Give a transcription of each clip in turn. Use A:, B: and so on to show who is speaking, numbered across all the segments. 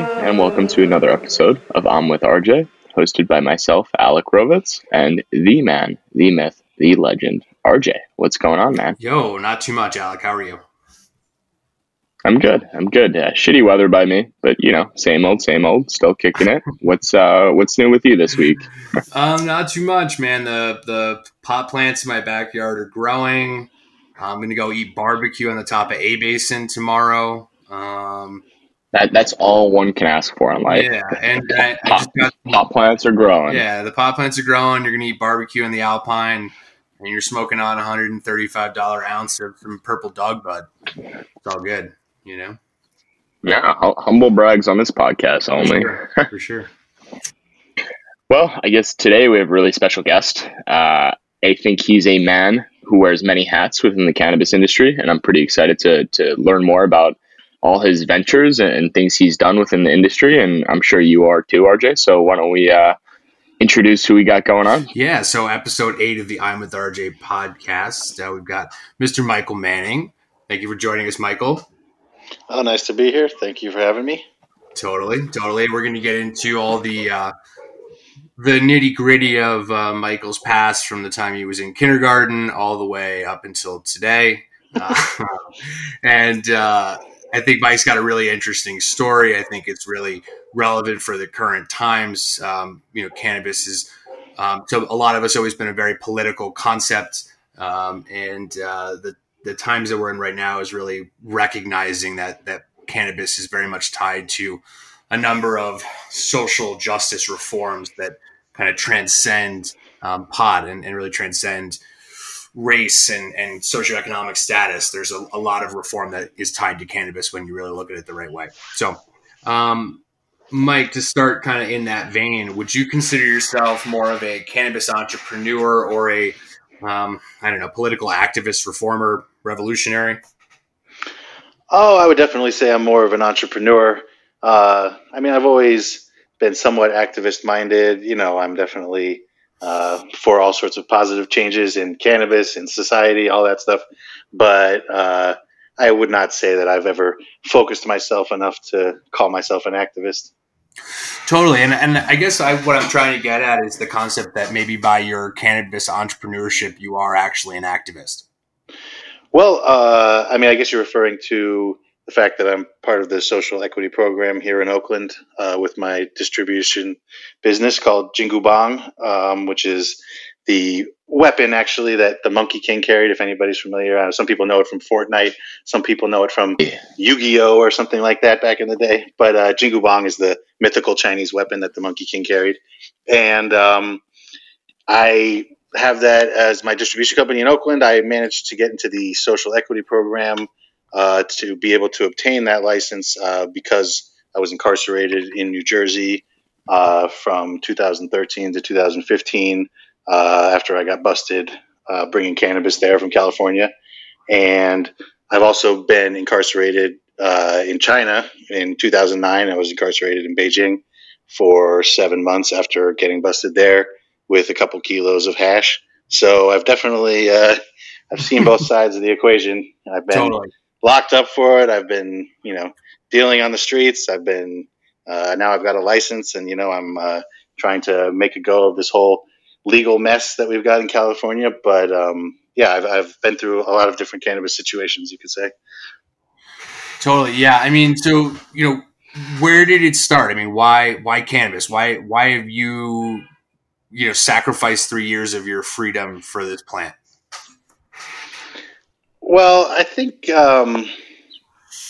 A: and and welcome to another episode of I'm with RJ, hosted by myself, Alec Rovitz, and the man, the myth, the legend, RJ. What's going on, man?
B: Yo, not too much, Alec. How are you?
A: I'm good. I'm good. Uh, shitty weather by me, but you know, same old, same old. Still kicking it. What's uh, what's new with you this week?
B: um, not too much, man. The the pot plants in my backyard are growing. I'm gonna go eat barbecue on the top of A Basin tomorrow. Um,
A: that that's all one can ask for in life.
B: Yeah, and I,
A: I just got pot plants are growing.
B: Yeah, the pot plants are growing. You're gonna eat barbecue in the Alpine, and you're smoking on a 135 dollar ounce of some purple dog bud. It's all good you know?
A: Yeah, humble brags on this podcast only.
B: For sure. For sure.
A: well, I guess today we have a really special guest. Uh, I think he's a man who wears many hats within the cannabis industry, and I'm pretty excited to to learn more about all his ventures and, things he's done within the industry. And I'm sure you are too, RJ. So why don't we uh, introduce who we got going on?
B: Yeah. So episode eight of the I'm with RJ podcast, uh, we've got Mr. Michael Manning. Thank you for joining us, Michael.
C: Oh, nice to be here. Thank you for having me.
B: Totally, totally. We're going to get into all the uh, the nitty gritty of uh, Michael's past from the time he was in kindergarten all the way up until today, uh, and uh, I think Mike's got a really interesting story. I think it's really relevant for the current times. Um, you know, cannabis is um, so a lot of us always been a very political concept, um, and uh, the the times that we're in right now is really recognizing that that cannabis is very much tied to a number of social justice reforms that kind of transcend um, pot and, and, really transcend race and, and socioeconomic status. There's a, a, lot of reform that is tied to cannabis when you really look at it the right way. So, um, Mike, to start kind of in that vein, would you consider yourself more of a cannabis entrepreneur or a um, I don't know, political activist, reformer, revolutionary?
C: Oh, I would definitely say I'm more of an entrepreneur. Uh, I mean, I've always been somewhat activist minded. You know, I'm definitely uh, for all sorts of positive changes in cannabis, in society, all that stuff. But uh, I would not say that I've ever focused myself enough to call myself an activist.
B: Totally, and and I guess I, what I'm trying to get at is the concept that maybe by your cannabis entrepreneurship, you are actually an activist.
C: Well, uh, I mean, I guess you're referring to the fact that I'm part of the social equity program here in Oakland uh, with my distribution business called Jingu Bang, um, which is the weapon actually that the Monkey King carried. If anybody's familiar, uh, some people know it from Fortnite, some people know it from Yu-Gi-Oh or something like that back in the day. But uh, Jingu is the mythical Chinese weapon that the Monkey King carried, and um, I have that as my distribution company in Oakland. I managed to get into the social equity program uh, to be able to obtain that license uh, because I was incarcerated in New Jersey uh, from 2013 to 2015 uh, after I got busted uh, bringing cannabis there from California. And I've also been incarcerated uh, in China in 2009. I was incarcerated in Beijing for seven months after getting busted there with a couple kilos of hash. So I've definitely uh, I've seen both sides of the equation. I've been totally. Locked up for it. I've been you know dealing on the streets. I've been uh, now I've got a license, and you know I'm uh, trying to make a go of this whole legal mess that we've got in California. But um, yeah, I've, I've been through a lot of different cannabis situations. You could say.
B: Totally. Yeah. I mean, so you know, where did it start? I mean, why why cannabis? Why why have you you know sacrificed three years of your freedom for this plant?
C: Well, I think um,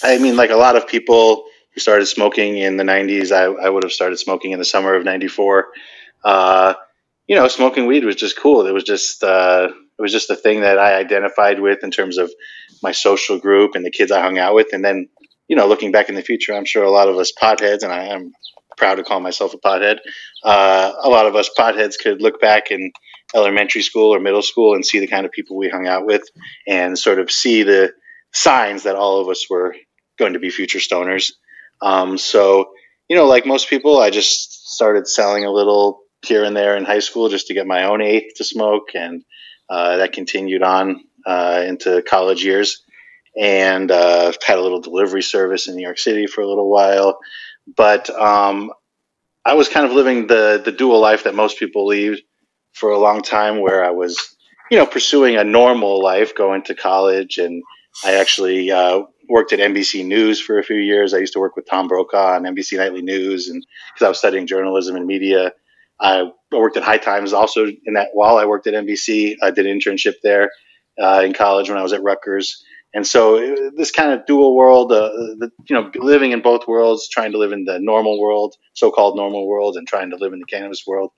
C: I mean like a lot of people who started smoking in the '90s. I, I would have started smoking in the summer of '94. Uh, you know, smoking weed was just cool. It was just uh, it was just a thing that I identified with in terms of my social group and the kids I hung out with. And then, you know, looking back in the future, I'm sure a lot of us potheads, and I am proud to call myself a pothead. Uh, a lot of us potheads could look back in elementary school or middle school and see the kind of people we hung out with and sort of see the signs that all of us were going to be future stoners. Um, so, you know, like most people, I just started selling a little here and there in high school just to get my own eighth to smoke. And uh, that continued on uh, into college years. And uh, had a little delivery service in New York City for a little while. but um, I was kind of living the the dual life that most people lead for a long time, where I was, you know, pursuing a normal life, going to college, and I actually uh, worked at NBC News for a few years. I used to work with Tom Brokaw on NBC Nightly News, and because I was studying journalism and media, I worked at High Times. Also, in that while I worked at NBC, I did an internship there uh, in college when I was at Rutgers. And so uh, this kind of dual world, uh, the, you know, living in both worlds, trying to live in the normal world, so-called normal world, and trying to live in the cannabis world.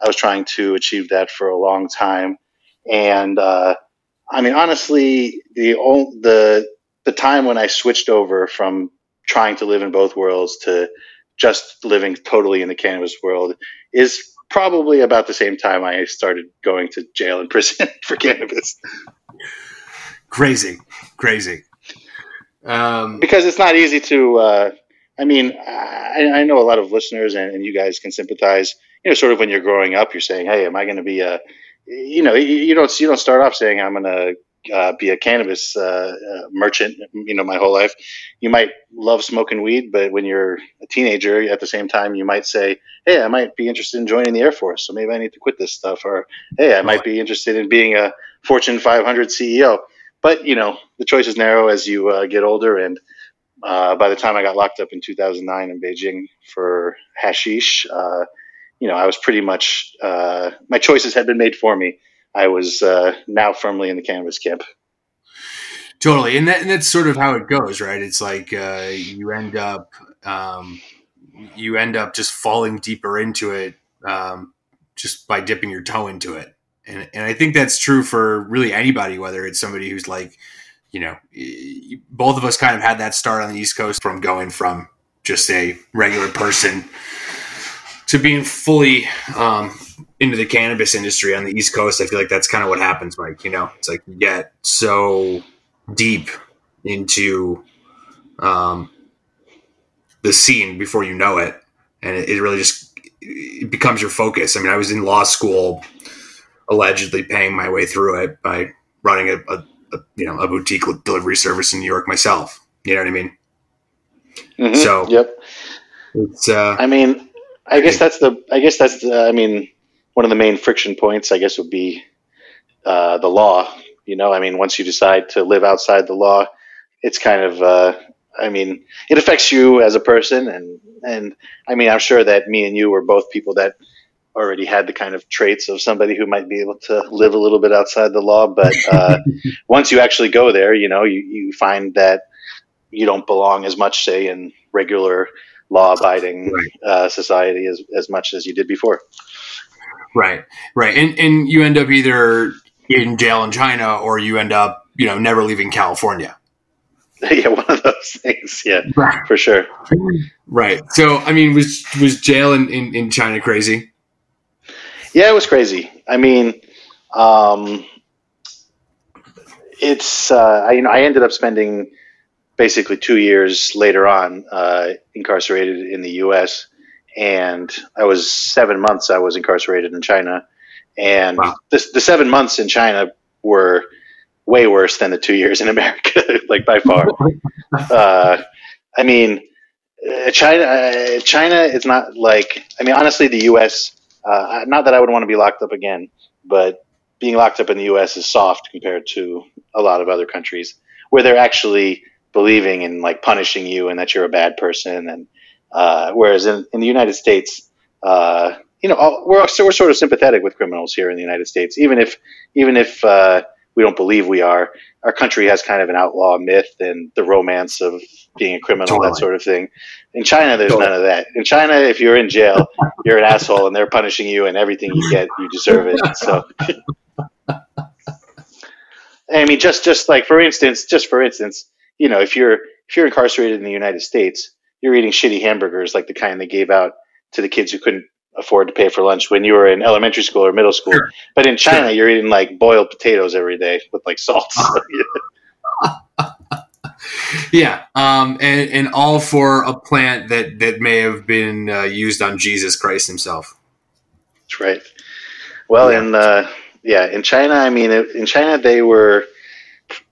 C: I was trying to achieve that for a long time, and uh, I mean, honestly, the the the time when I switched over from trying to live in both worlds to just living totally in the cannabis world is probably about the same time I started going to jail and prison for cannabis.
B: Crazy, crazy.
C: Um, because it's not easy to. Uh, I mean, I, I, know a lot of listeners, and, and, you guys can sympathize. You know, sort of when you're growing up, you're saying, "Hey, am I going to be a?" You know, you don't you don't start off saying, "I'm going to uh, be a cannabis uh, uh, merchant, you know, my whole life. You might love smoking weed, but when you're a teenager, at the same time, you might say, "Hey, I might be interested in joining the Air Force, so maybe I need to quit this stuff," or "Hey, I might be interested in being a Fortune 500 CEO." But you know, the choice is narrow as you uh, get older, and uh, by the time I got locked up in 2009 in Beijing for hashish, uh, you know, I was pretty much my choices had been made for me I was uh, now firmly in the cannabis camp.
B: Totally, and, that, and that's sort of how it goes, right? It's like uh, you end up um, you end up just falling deeper into it um, just by dipping your toe into it, and and I think that's true for really anybody, whether it's somebody who's like, you know, both of us kind of had that start on the East Coast from going from just a regular person to being fully um, into the cannabis industry on the East Coast, I feel like that's kind of what happens, Mike. You know, it's like you get so deep into um, the scene before you know it, and it, it really just it becomes your focus. I mean, I was in law school, allegedly paying my way through it by running a, a, a you know a boutique delivery service in New York myself. You know what I mean?
C: Mm-hmm. So, yep.
B: It's. Uh,
C: I mean, I guess that's the. I guess that's the. I mean, one of the main friction points, I guess, would be uh, the law. You know, I mean, once you decide to live outside the law, it's kind of. Uh, I mean, it affects you as a person, and and I mean, I'm sure that me and you were both people that already had the kind of traits of somebody who might be able to live a little bit outside the law. But uh, once you actually go there, you know, you, you find that you don't belong as much, say, in regular law-abiding uh, society as, as much as you did before.
B: Right, right, and and you end up either in jail in China or you end up, you know, never leaving California.
C: yeah, one of those things. Yeah, right. for sure.
B: Right. So, I mean, was was jail in, in, in China crazy?
C: Yeah, it was crazy. I mean, um, it's uh, I, you know I ended up spending basically two years later on uh, incarcerated in the U.S. And I was seven months. I was incarcerated in China, and wow. the, the seven months in China were way worse than the two years in America, like by far. uh, I mean, uh, China, uh, China is not like. I mean, honestly, the U.S. Uh, not that I would want to be locked up again, but being locked up in the U.S. is soft compared to a lot of other countries where they're actually believing in like punishing you and that you're a bad person. And uh, whereas in, in the United States, uh, you know, we're we're sort of sympathetic with criminals here in the United States, even if even if uh, we don't believe we are. Our country has kind of an outlaw myth and the romance of being a criminal, totally. that sort of thing. In China, there's totally. none of that. In China, if you're in jail, you're an asshole, and they're punishing you, and everything you get, you deserve it. So. I mean, just just like for instance, just for instance, you know, if you're if you're incarcerated in the United States, you're eating shitty hamburgers like the kind they gave out to the kids who couldn't afford to pay for lunch when you were in elementary school or middle school. Sure. But in China, sure. you're eating like boiled potatoes every day with like salt.
B: yeah, um, and and all for a plant that that may have been uh, used on Jesus Christ himself.
C: That's right. Well, yeah. in uh, yeah, in China, I mean, in China they were.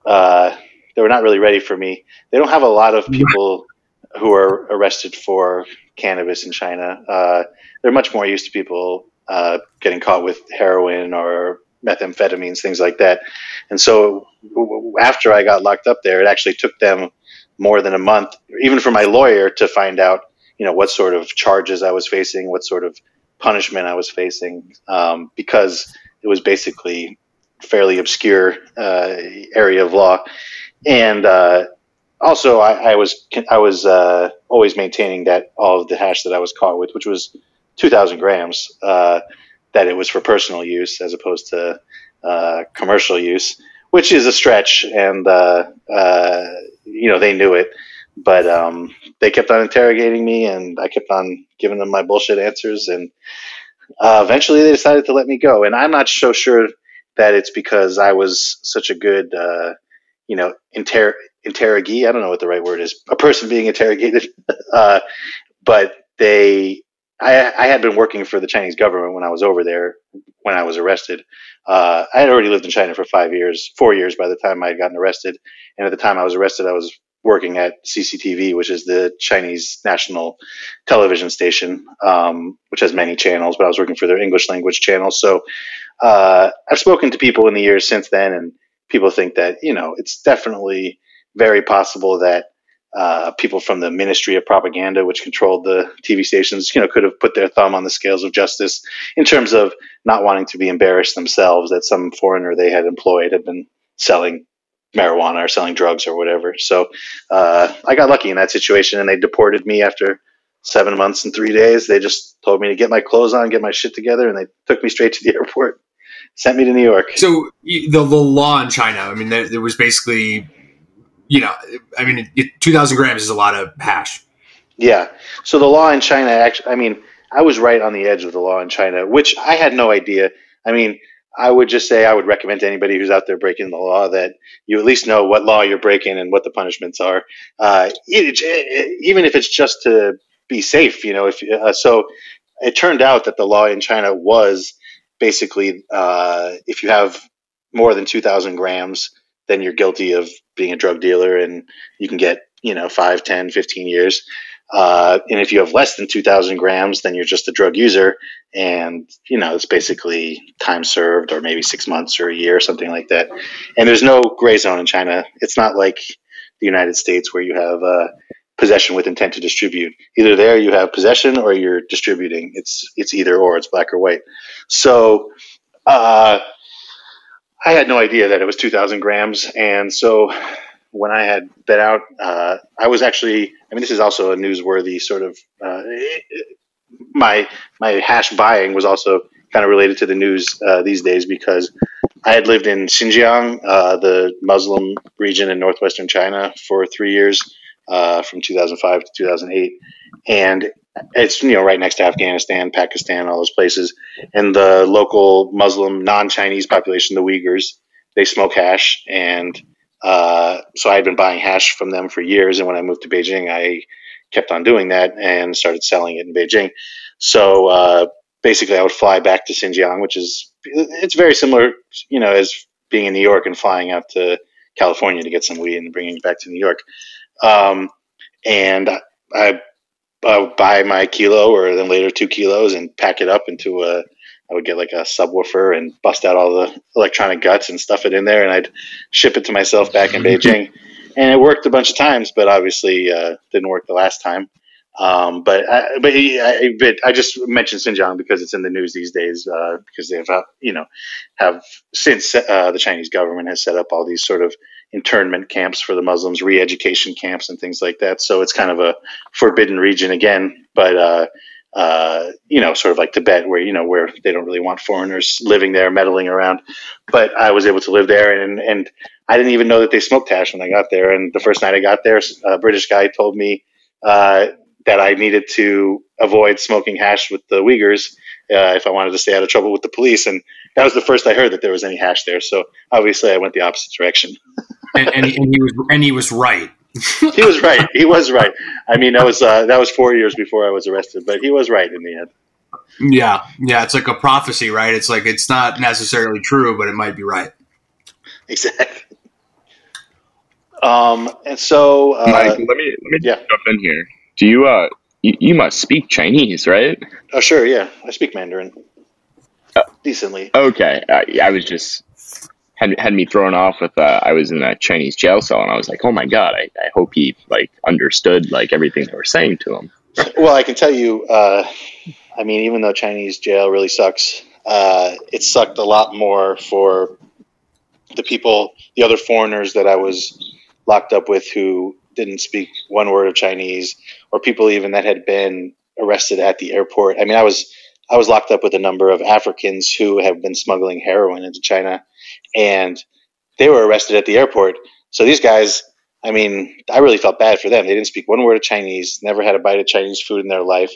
C: Uh, they were not really ready for me. They don't have a lot of people who are arrested for cannabis in China. Uh, they're much more used to people uh, getting caught with heroin or methamphetamines, things like that. And so after I got locked up there, it actually took them more than a month, even for my lawyer, to find out, you know, what sort of charges I was facing, what sort of punishment I was facing, um, because it was basically fairly obscure uh, area of law. And uh, also, I, I, was I was uh, always maintaining that all of the hash that I was caught with, which was 2,000 grams, uh, that it was for personal use as opposed to uh, commercial use, which is a stretch. And, uh, uh, you know, they knew it. But um, they kept on interrogating me, and I kept on giving them my bullshit answers. And uh, eventually they decided to let me go. And I'm not so sure that it's because I was such a good, uh, you know, inter- interrogee. I don't know what the right word is. A person being interrogated. but they I, I, had been working for the Chinese government when I was over there when I was arrested. Uh, I had already lived in China for five years, four years by the time I had gotten arrested. And at the time I was arrested, I was working at CCTV, which is the Chinese national television station, um, which has many channels, but I was working for their English language channel. So uh, I've spoken to people in the years since then, and people think that, you know, it's definitely very possible that uh, people from the Ministry of Propaganda, which controlled the TV stations, you know, could have put their thumb on the scales of justice in terms of not wanting to be embarrassed themselves that some foreigner they had employed had been selling marijuana or selling drugs or whatever. So uh, I got lucky in that situation, and they deported me after seven months and three days. They just told me to get my clothes on, get my shit together, and they took me straight to the airport, sent me to New York.
B: So the the law in China, I mean, there, there was basically you know, I mean, 2,000 grams is a lot of hash.
C: Yeah. So the law in China, actually, I mean, I was right on the edge of the law in China, which I had no idea. I mean, I would just say I would recommend to anybody who's out there breaking the law that you at least know what law you're breaking and what the punishments are, uh, it, it, even if it's just to be safe. You know, if uh, so, it turned out that the law in China was basically uh, if you have more than two thousand grams, then you're guilty of being a drug dealer and you can get, you know, 5, 10, 15 years. Uh, and if you have less than 2,000 grams, then you're just a drug user. And, you know, it's basically time served or maybe six months or a year or something like that. And there's no gray zone in China. It's not like the United States where you have uh, possession with intent to distribute. Either there you have possession or you're distributing. It's, it's either or, it's black or white. So, uh, I had no idea that it was 2,000 grams. And so when I had been out, uh, I was actually, I mean, this is also a newsworthy sort of, uh, my, my hash buying was also kind of related to the news uh, these days because I had lived in Xinjiang, uh, the Muslim region in northwestern China, for three years, uh, from 2005 to 2008. And it's you know right next to Afghanistan, Pakistan, all those places, and the local Muslim non-Chinese population, the Uyghurs, they smoke hash, and uh, so I had been buying hash from them for years. And when I moved to Beijing, I kept on doing that and started selling it in Beijing. So uh, basically, I would fly back to Xinjiang, which is it's very similar, you know, as being in New York and flying out to California to get some weed and bringing it back to New York. Um, and I uh, buy my kilo or then later two kilos and pack it up into a I would get like a subwoofer and bust out all the electronic guts and stuff it in there, and I'd ship it to myself back in Beijing. And it worked a bunch of times, but obviously uh, didn't work the last time. Um, but I, but, I, but I just mentioned Xinjiang because it's in the news these days uh, because they've you know have since uh, the Chinese government has set up all these sort of internment camps for the Muslims, re-education camps, and things like that. So it's kind of a forbidden region again, but uh, uh, you know, sort of like Tibet, where you know where they don't really want foreigners living there, meddling around. But I was able to live there, and and I didn't even know that they smoked hash when I got there. And the first night I got there, a British guy told me uh, that I needed to avoid smoking hash with the Uyghurs uh, if I wanted to stay out of trouble with the police. And that was the first I heard that there was any hash there. So obviously, I went the opposite direction.
B: and, and, and, he was and he was right.
C: he was right. He was right. I mean, that was uh, that was four years before I was arrested, but he was right in the end.
B: Yeah, yeah. It's like a prophecy, right? It's like it's not necessarily true, but it might be right.
C: Exactly. Um, and so, uh,
A: Mike, let me let me yeah. jump in here. Do you uh you, you must speak Chinese, right?
C: Oh, sure, yeah, I speak Mandarin decently.
A: Okay, uh, I was just had had me thrown off with uh, I was in a Chinese jail cell and I was like, oh my god, I, I hope he like understood like everything they were saying to him.
C: Well, I can tell you, uh, I mean, even though Chinese jail really sucks, uh, it sucked a lot more for the people, the other foreigners that I was locked up with who didn't speak one word of Chinese, or people even that had been arrested at the airport. I mean, I was I was locked up with a number of Africans who have been smuggling heroin into China, and they were arrested at the airport. So these guys, I mean, I really felt bad for them. They didn't speak one word of Chinese, never had a bite of Chinese food in their life.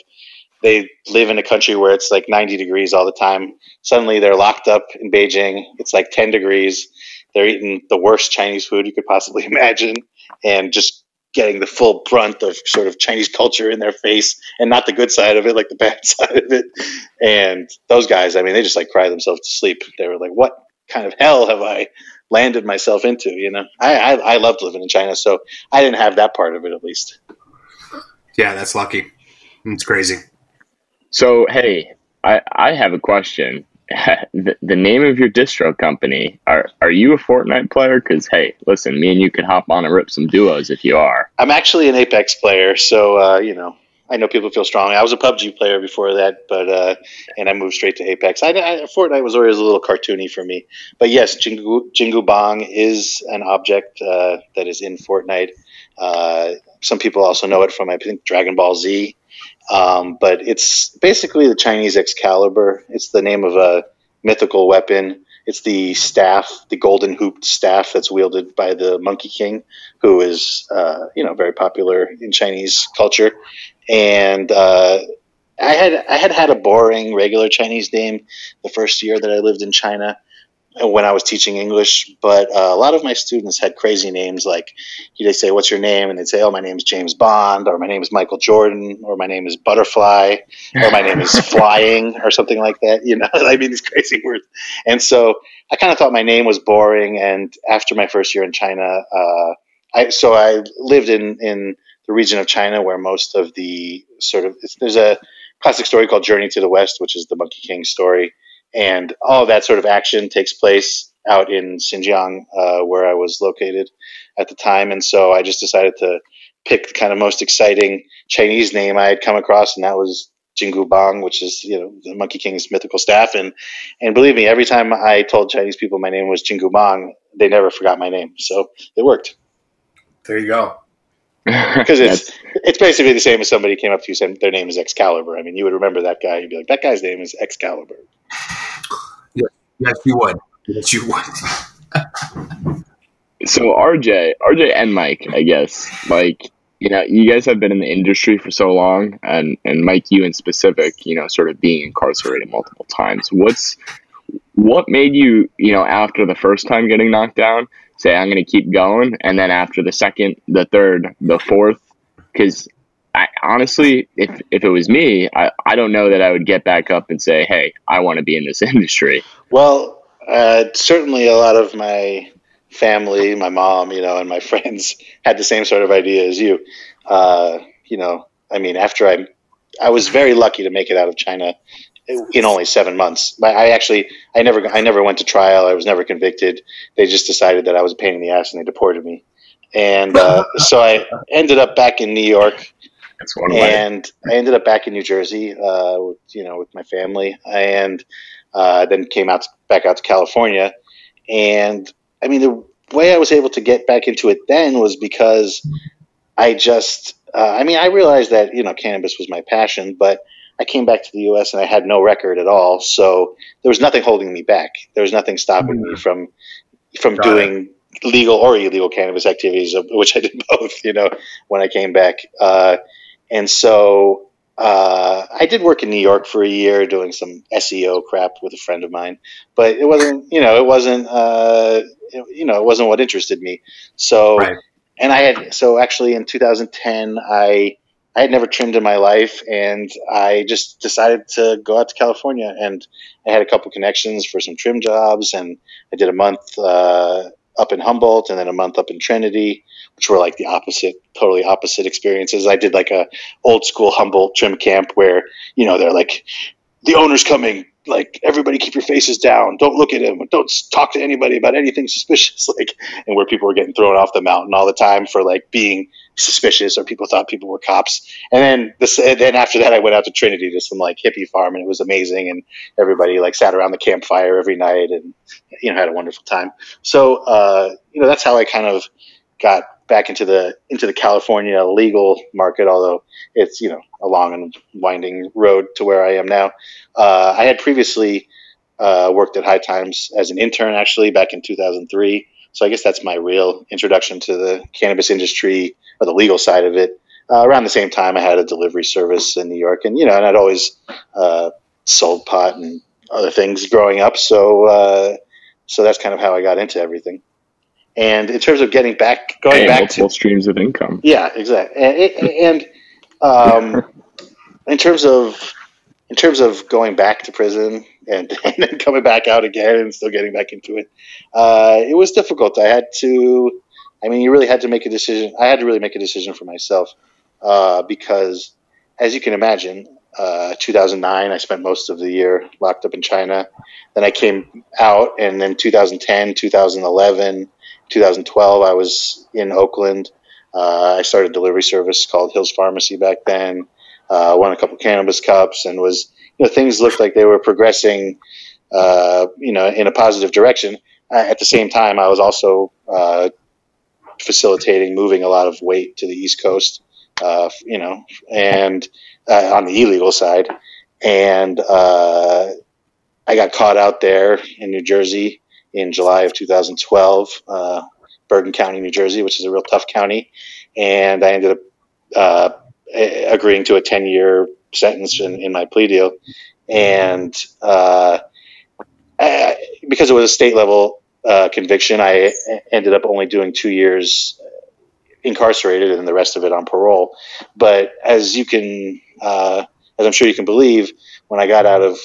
C: They live in a country where it's like 90 degrees all the time. Suddenly they're locked up in Beijing. It's like 10 degrees. They're eating the worst Chinese food you could possibly imagine and just getting the full brunt of sort of Chinese culture in their face and not the good side of it, like the bad side of it. And those guys, I mean, they just like cry themselves to sleep. They were like, what kind of hell have I landed myself into? You know, I, I, I loved living in China, so I didn't have that part of it at least.
B: Yeah, that's lucky. It's crazy.
A: So, hey, I, I have a question. the, the name of your distro company are are you a Fortnite player? Because hey, listen, me and you could hop on and rip some duos if you are.
C: I'm actually an Apex player, so uh, you know I know people feel strongly. I was a PUBG player before that, but uh, and I moved straight to Apex. I, I, Fortnite was always a little cartoony for me, but yes, Jingu, Jingu Bang is an object uh, that is in Fortnite. Uh, some people also know it from I think Dragon Ball Z. Um, but it's basically the Chinese Excalibur. It's the name of a mythical weapon. It's the staff, the golden hooped staff that's wielded by the Monkey King, who is, uh, you know, very popular in Chinese culture. And uh, I had I had had a boring regular Chinese name the first year that I lived in China when I was teaching English, but uh, a lot of my students had crazy names like they say, "What's your name?" and they'd say, "Oh, my name is James Bond," or "My name is Michael Jordan," or "My name is Butterfly," or "My name is Flying," or something like that. You know, I mean these crazy words. And so I kind of thought my name was boring. And after my first year in China, uh, I so I lived in in the region of China where most of the sort of there's a classic story called Journey to the West, which is the Monkey King story and all that sort of action takes place out in Xinjiang, uh, where I was located at the time. And so I just decided to pick the kind of most exciting Chinese name I had come across, and that was Jingu Bang, which is you know the Monkey King's mythical staff. And and believe me, every time I told Chinese people my name was Jingu Bang, they never forgot my name. So it worked.
B: There you go.
C: Because it's it's basically the same as somebody came up to you saying their name is Excalibur. I mean, you would remember that guy. You'd be like, that guy's name is Excalibur.
B: Yes, yes, you would. Yes, you would.
A: so RJ, RJ and Mike, I guess, like you know, you guys have been in the industry for so long, and and Mike, you in specific, you know, sort of being incarcerated multiple times. What's what made you, you know, after the first time getting knocked down, say I'm going to keep going, and then after the second, the third, the fourth, because I, honestly, if if it was me, I, I don't know that I would get back up and say, hey, I want to be in this industry.
C: Well, uh, certainly a lot of my family, my mom, you know, and my friends had the same sort of idea as you. Uh, you know, I mean, after I, I was very lucky to make it out of China in only seven months. I actually, I never, I never went to trial. I was never convicted. They just decided that I was a pain in the ass and they deported me. And uh, so I ended up back in New York that's one way. And I ended up back in New Jersey, uh, with, you know, with my family, and uh, then came out to, back out to California. And I mean, the way I was able to get back into it then was because I just, uh, I mean, I realized that you know cannabis was my passion, but I came back to the U.S. and I had no record at all, so there was nothing holding me back. There was nothing stopping mm-hmm. me from from Got doing. It. legal or illegal cannabis activities, which I did both, you know, when I came back. Uh, and so uh, I did work in New York for a year doing some SEO crap with a friend of mine, but it wasn't, you know, it wasn't, uh, you know, it wasn't what interested me. So, right. and I had, so actually in 2010, I, I had never trimmed in my life and I just decided to go out to California and I had a couple connections for some trim jobs and I did a month, uh, up in Humboldt and then a month up in Trinity, which were like the opposite, totally opposite experiences. I did like a old school Humboldt trim camp where, you know, they're like, the owner's coming, like everybody keep your faces down. Don't look at him. Don't talk to anybody about anything suspicious like and where people were getting thrown off the mountain all the time for like being suspicious or people thought people were cops. And then this and then after that i went out to trinity to some like hippie farm and it was amazing and everybody like sat around the campfire every night and you know had a wonderful time. So uh, you know that's how i kind of got back into the into the California legal market, although it's you know a long and winding road to where I am now. Uh, I had previously uh, worked at High Times as an intern, actually back in 2003. So I guess that's my real introduction to the cannabis industry or the legal side of it. Uh, around the same time, I had a delivery service in New York, and you know, and I'd always uh, sold pot and other things growing up. So uh, so that's kind of how I got into everything. And in terms of getting back, going
A: Hey,
C: back
A: multiple
C: to
A: streams of income.
C: yeah, exactly. And, and um, in terms of in terms of going back to prison and, and then coming back out again and still getting back into it, uh, it was difficult. I had to. I mean, you really had to make a decision. I had to really make a decision for myself uh, because, as you can imagine, uh, 2009, I spent most of the year locked up in China. Then I came out, and then 2010, 2011, 2012, I was in Oakland. Uh, I started a delivery service called Hills Pharmacy back then. Uh, won a couple cannabis cups, and was you know things looked like they were progressing, uh, you know, in a positive direction. Uh, at the same time, I was also uh, facilitating moving a lot of weight to the East Coast, uh, you know, and on the illegal side, and I got caught out there in New Jersey in July of 2012, uh, Bergen County, New Jersey, which is a real tough county, and I ended up uh, agreeing to a 10 year sentence in, in my plea deal, and uh, I, because it was a state level uh, conviction, I ended up only doing two years incarcerated and the rest of it on parole. But as you can, uh, as I'm sure you can believe, when I got out of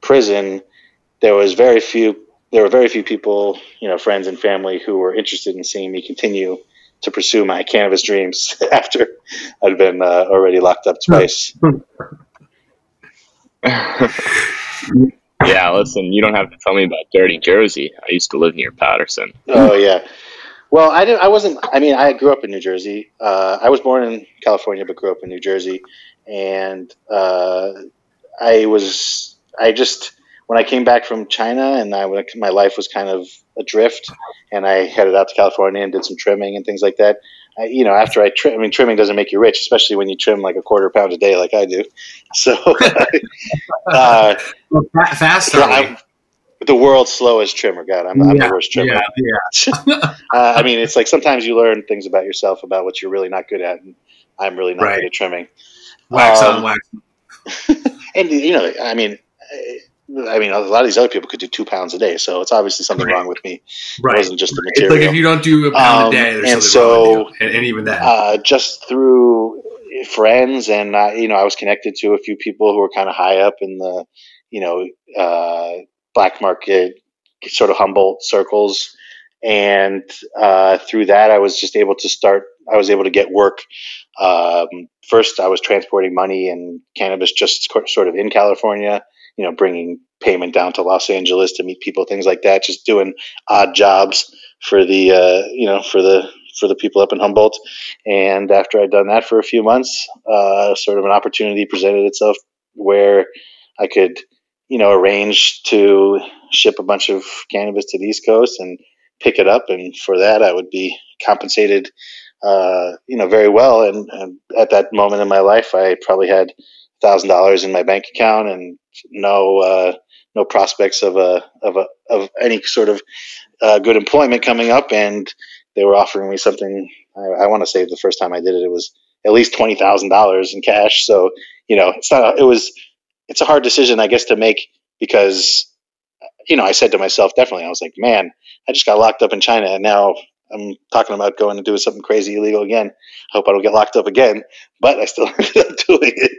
C: prison, there was very few. There were very few people, you know, friends and family who were interested in seeing me continue to pursue my cannabis dreams after I'd been uh, already locked up twice.
A: yeah, listen, you don't have to tell me about Dirty Jersey. I used to live near Paterson.
C: Oh yeah. Well, I didn't. I wasn't. I mean, I grew up in New Jersey. Uh, I was born in California, but grew up in New Jersey. And uh, I was. I just when I came back from China, and I my life was kind of adrift, and I headed out to California and did some trimming and things like that. I, you know, after I trim, I mean, trimming doesn't make you rich, especially when you trim like a quarter pound a day, like I do. So, uh,
B: Well, fa- fast
C: yeah,
B: are we?
C: I'm the world's slowest trimmer. God, I'm, I'm
B: Yeah,
C: the worst trimmer.
B: Yeah, yeah.
C: Uh, I mean, it's like sometimes you learn things about yourself about what you're really not good at, and I'm really not
B: Right.
C: good at trimming.
B: Wax
C: Um,
B: on wax.
C: And you know, I mean, I- mean, a lot of these other people could do two pounds a day, so it's obviously something
B: Right.
C: wong with me.
B: Right.
C: It wasn't just the
B: It's like if you don't do a pound
C: Um,
B: a day, there's
C: and
B: something wrong
C: so,
B: with you. And, and even that,
C: uh, just through friends, and uh, you know, I was connected to a few people who were kind of high up in the, you know, uh, black market sort of Humboldt circles, and uh, through that, I was just able to start. I was able to get work. Um, first, I was transporting money and cannabis just sort of in California. You know, bringing payment down to Los Angeles to meet people, things like that. Just doing odd jobs for the uh, you know for the for the people up in Humboldt. And after I'd done that for a few months, uh, sort of an opportunity presented itself where I could, you know, arrange to ship a bunch of cannabis to the East Coast and pick it up. And for that, I would be compensated, uh, you know, very well. And, and at that moment in my life, I probably had thousand dollars in my bank account and no, uh, no prospects of a, of a, of any sort of uh, good employment coming up. And they were offering me something. I, I want to say the first time I did it, it was at least twenty thousand dollars in cash. So you know, it's not. It was. It's a hard decision, I guess, to make because you know I said to myself, definitely, I was like, man, I just got locked up in China, and now I'm talking about going and doing something crazy illegal again. I hope I don't get locked up again, but I still ended up doing it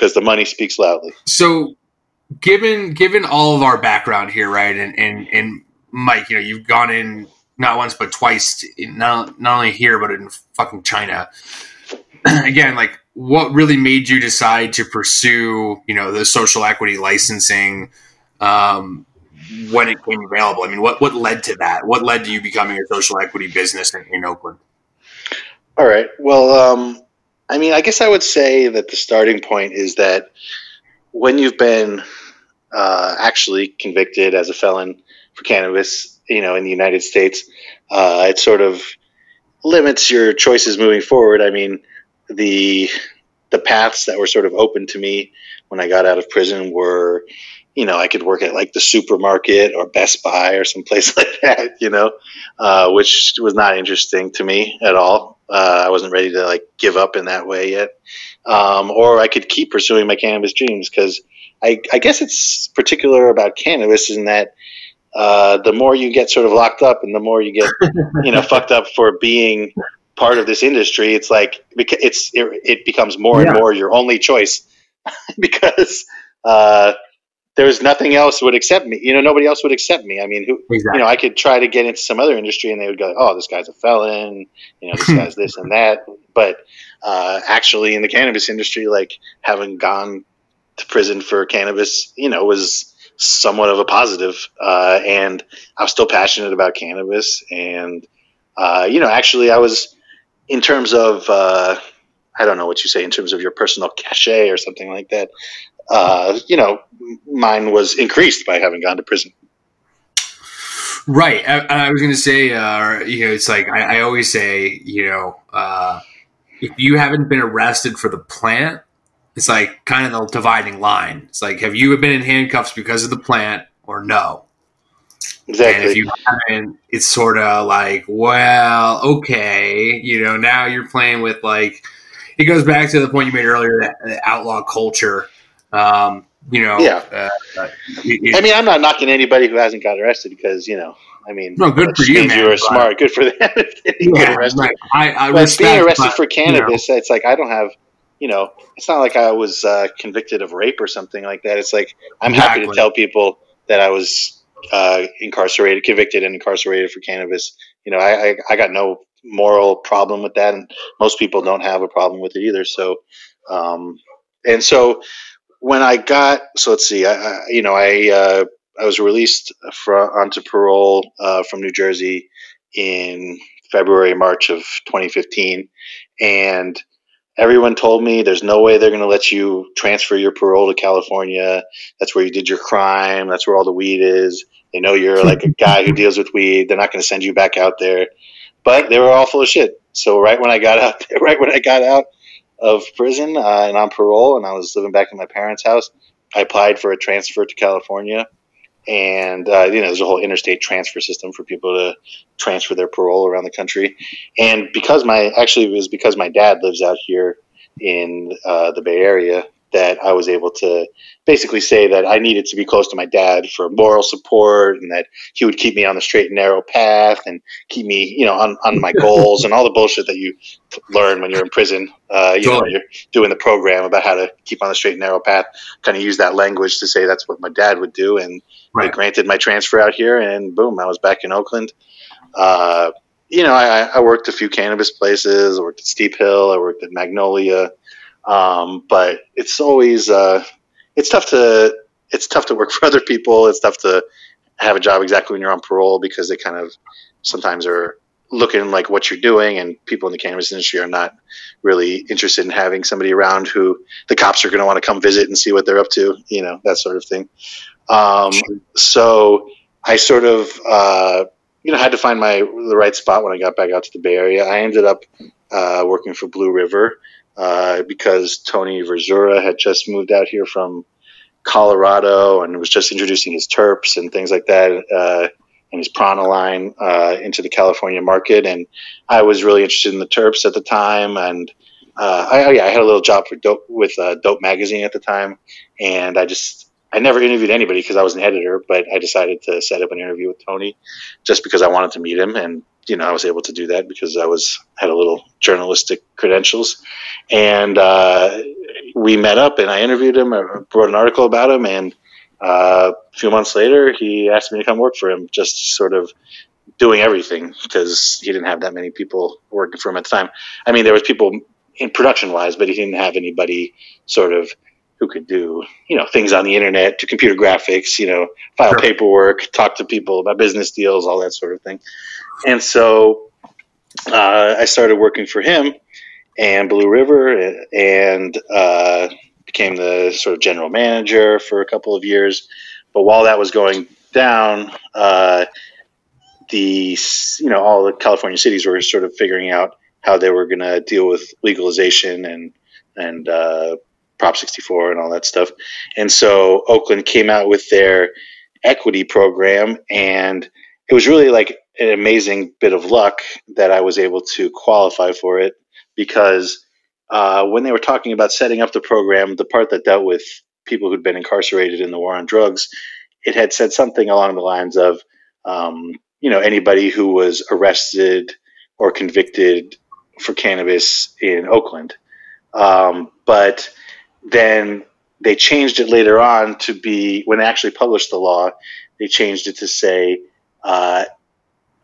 C: because the money speaks loudly.
B: so given given all of our background here, right, and and and Mike, you know, you've gone in not once but twice, not not only here but in fucking China. Again, like what really made you decide to pursue, you know, the social equity licensing um, when it came available? I mean, what what led to that? What led to you becoming a social equity business in, in Oakland?
C: All right. Well, um, I mean, I guess I would say that the starting point is that when you've been uh, actually convicted as a felon for cannabis, you know, in the United States, uh, it sort of limits your choices moving forward. I mean, the the paths that were sort of open to me when I got out of prison were, you know, I could work at like the supermarket or Best Buy or someplace like that, you know, uh, which was not interesting to me at all. Uh, I wasn't ready to like give up in that way yet. Um, or I could keep pursuing my cannabis dreams because I, I, guess it's particular about cannabis in that uh, the more you get sort of locked up and the more you get, you know, fucked up for being part of this industry, it's like it's it, it becomes more yeah. and more your only choice because uh, there's nothing else would accept me. You know, nobody else would accept me. I mean, who, exactly. you know, I could try to get into some other industry and they would go, "Oh, this guy's a felon," you know, this guy's this and that. But uh, actually, in the cannabis industry, like having gone to prison for cannabis, you know, was somewhat of a positive. Uh, and I was still passionate about cannabis, and uh, you know, actually, I was in terms of uh, I don't know what you say in terms of your personal cachet or something like that uh, you know, mine was increased by having gone to prison.
B: Right. I, I was going to say, uh, you know, it's like I, I always say, you know, uh, if you haven't been arrested for the plant, it's like kind of the dividing line. It's like, have you been in handcuffs because of the plant or no?
C: Exactly.
B: And if you haven't, it's sort of like, well, okay, you know, now you're playing with like, it goes back to the point you made earlier that, that outlaw culture um, you know,
C: yeah. Uh, it, I mean, I'm not knocking anybody who hasn't got arrested because you know, I mean,
B: no, good for you, man.
C: You are smart. Good for them.
B: yeah, right. I, I
C: but respect, being arrested but, for cannabis, you know. it's like I don't have. You know, it's not like I was uh, convicted of rape or something like that. It's like I'm exactly. happy to tell people that I was uh, incarcerated, convicted, and incarcerated for cannabis. You know, I, I, I got no moral problem with that, and most people don't have a problem with it either. So, um, and so when I got so let's see, I, I you know I uh, I was released from onto parole uh, from New Jersey in February March of 2015, and everyone told me there's no way they're going to let you transfer your parole to California. That's where you did your crime. That's where all the weed is. They know you're like a guy who deals with weed. They're not going to send you back out there. But they were all full of shit. So right when I got out, right when I got out, of prison uh, and on parole, and I was living back in my parents' house. I applied for a transfer to California, and uh, you know there's a whole interstate transfer system for people to transfer their parole around the country. And because my actually it was because my dad lives out here in uh, the Bay Area, that I was able to basically say that I needed to be close to my dad for moral support and that he would keep me on the straight and narrow path and keep me, you know, on, on my goals and all the bullshit that you learn when you're in prison. Uh, you know, you're doing the program about how to keep on the straight and narrow path. Kind of use that language to say that's what my dad would do. And right. they granted my transfer out here and boom, I was back in Oakland. Uh, you know, I, I worked a few cannabis places. I worked at Steep Hill. I worked at Magnolia. Um, but it's always uh, it's tough to it's tough to work for other people. It's tough to have a job exactly when you're on parole because they kind of sometimes are looking like what you're doing and people in the cannabis industry are not really interested in having somebody around who the cops are going to want to come visit and see what they're up to you know that sort of thing. Um, so i sort of uh, you know had to find my the right spot when i got back out to the bay area. I ended up uh, working for blue river uh, because Tony Verzura had just moved out here from Colorado and was just introducing his terps and things like that uh, and his prana line uh, into the California market. And I was really interested in the terps at the time. And uh, I, oh, yeah, I had a little job for dope with uh, Dope Magazine at the time, and I just I never interviewed anybody because I was an editor, but I decided to set up an interview with Tony just because I wanted to meet him and you know, I was able to do that because I was had a little journalistic credentials, and uh, we met up and I interviewed him. I wrote an article about him, and uh, a few months later, he asked me to come work for him, just sort of doing everything because he didn't have that many people working for him at the time. I mean, there was people in production wise, but he didn't have anybody sort of who could do you know things on the internet, to computer graphics, you know, file sure. paperwork, talk to people about business deals, all that sort of thing. And so uh, I started working for him and Blue River, and uh, became the sort of general manager for a couple of years. But while that was going down, uh, the you know all the California cities were sort of figuring out how they were going to deal with legalization and and uh, Prop 64 and all that stuff. And so Oakland came out with their equity program, and it was really like an amazing bit of luck that I was able to qualify for it because uh, when they were talking about setting up the program, the part that dealt with people who'd been incarcerated in the war on drugs, it had said something along the lines of, um, you know, anybody who was arrested or convicted for cannabis in Oakland. Um, but then they changed it later on to be when they actually published the law. They changed it to say uh,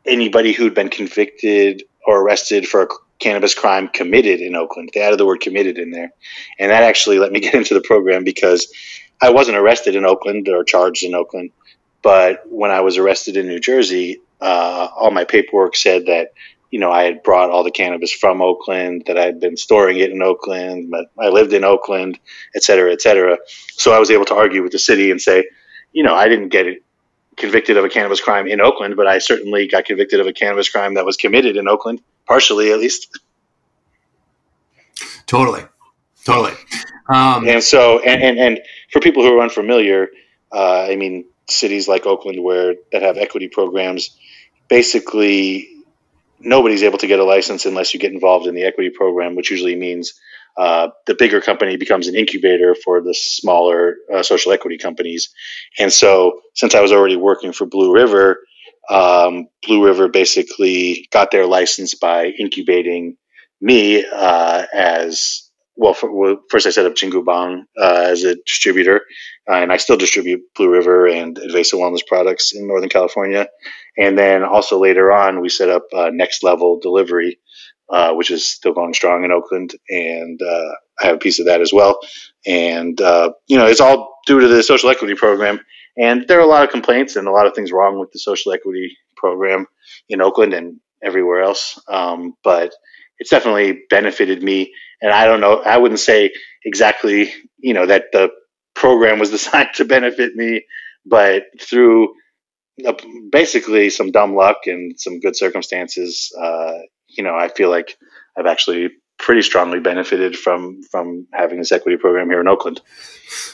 C: anybody who'd been convicted or arrested for a cannabis crime committed in Oakland. They added the word committed in there, and that actually let me get into the program because I wasn't arrested in Oakland or charged in Oakland, but when I was arrested in New Jersey, uh, all my paperwork said that you know I had brought all the cannabis from Oakland, that I had been storing it in Oakland, but I lived in Oakland, et cetera, et cetera. So I was able to argue with the city and say, you know, I didn't get convicted of a cannabis crime in Oakland, but I certainly got convicted of a cannabis crime that was committed in Oakland, partially at least.
B: Totally, totally.
C: Um, and so, and, and, and for people who are unfamiliar, uh, I mean, cities like Oakland where that have equity programs, basically nobody's able to get a license unless you get involved in the equity program, which usually means uh, the bigger company becomes an incubator for the smaller uh, social equity companies. And so, since I was already working for Blue River, um, Blue River basically got their license by incubating me uh, as well, for, well, first I set up Jingu Bang uh, as a distributor, uh, and I still distribute Blue River and Advesa Wellness products in Northern California. And then also later on, we set up uh, Next Level Delivery, uh, which is still going strong in Oakland, and uh, I have a piece of that as well. And uh, you know, it's all due to the social equity program. And there are a lot of complaints and a lot of things wrong with the social equity program in Oakland and everywhere else. Um, but it's definitely benefited me. And I don't know, I wouldn't say exactly, you know, that the program was designed to benefit me, but through uh, basically some dumb luck and some good circumstances, uh, you know, I feel like I've actually pretty strongly benefited from from having this equity program here in Oakland.